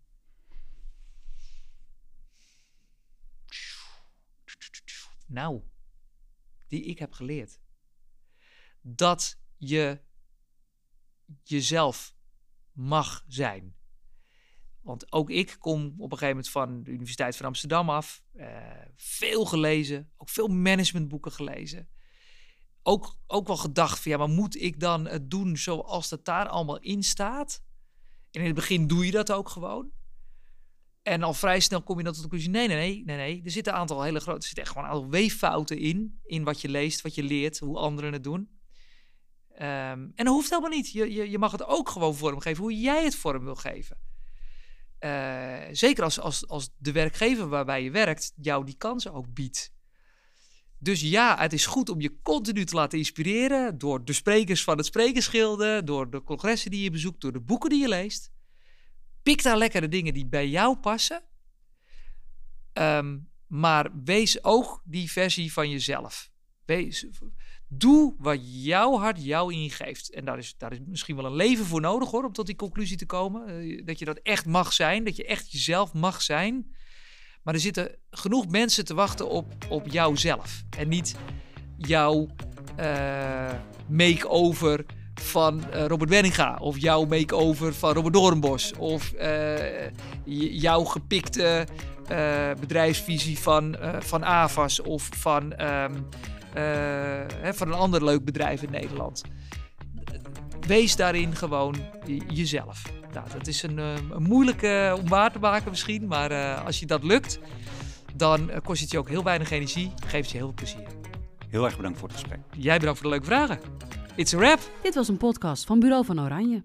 Nou, die ik heb geleerd. Dat je jezelf mag zijn. Want ook ik kom op een gegeven moment van de Universiteit van Amsterdam af. Uh, veel gelezen, ook veel managementboeken gelezen. Ook, ook wel gedacht van ja, maar moet ik dan het doen zoals dat daar allemaal in staat? En in het begin doe je dat ook gewoon. En al vrij snel kom je dan tot de conclusie: nee, nee, nee, nee, nee. Er zitten een aantal hele grote, er zitten echt gewoon een aantal weeffouten in. In wat je leest, wat je leert, hoe anderen het doen. Um, en dat hoeft helemaal niet. Je, je, je mag het ook gewoon vormgeven hoe jij het vorm wil geven. Uh, zeker als, als, als de werkgever waarbij je werkt jou die kansen ook biedt. Dus ja, het is goed om je continu te laten inspireren door de sprekers van het sprekersgilde, door de congressen die je bezoekt, door de boeken die je leest. Pik daar lekker de dingen die bij jou passen. Um, maar wees ook die versie van jezelf. Wees, doe wat jouw hart jou ingeeft. En daar is, daar is misschien wel een leven voor nodig hoor, om tot die conclusie te komen. Uh, dat je dat echt mag zijn, dat je echt jezelf mag zijn. Maar er zitten genoeg mensen te wachten op, op jouzelf. En niet jouw uh, make-over van uh, Robert Wenninga. Of jouw make-over van Robert Doornbos. Of jouw gepikte bedrijfsvisie van, van AVAS. Of van... Um, uh, hè, van een ander leuk bedrijf in Nederland. Wees daarin gewoon jezelf. Nou, dat is een, een moeilijke om waar te maken misschien, maar als je dat lukt, dan kost het je ook heel weinig energie, geeft je heel veel plezier. Heel erg bedankt voor het gesprek. Jij bedankt voor de leuke vragen. It's. Dit was een podcast van Bureau van Oranje.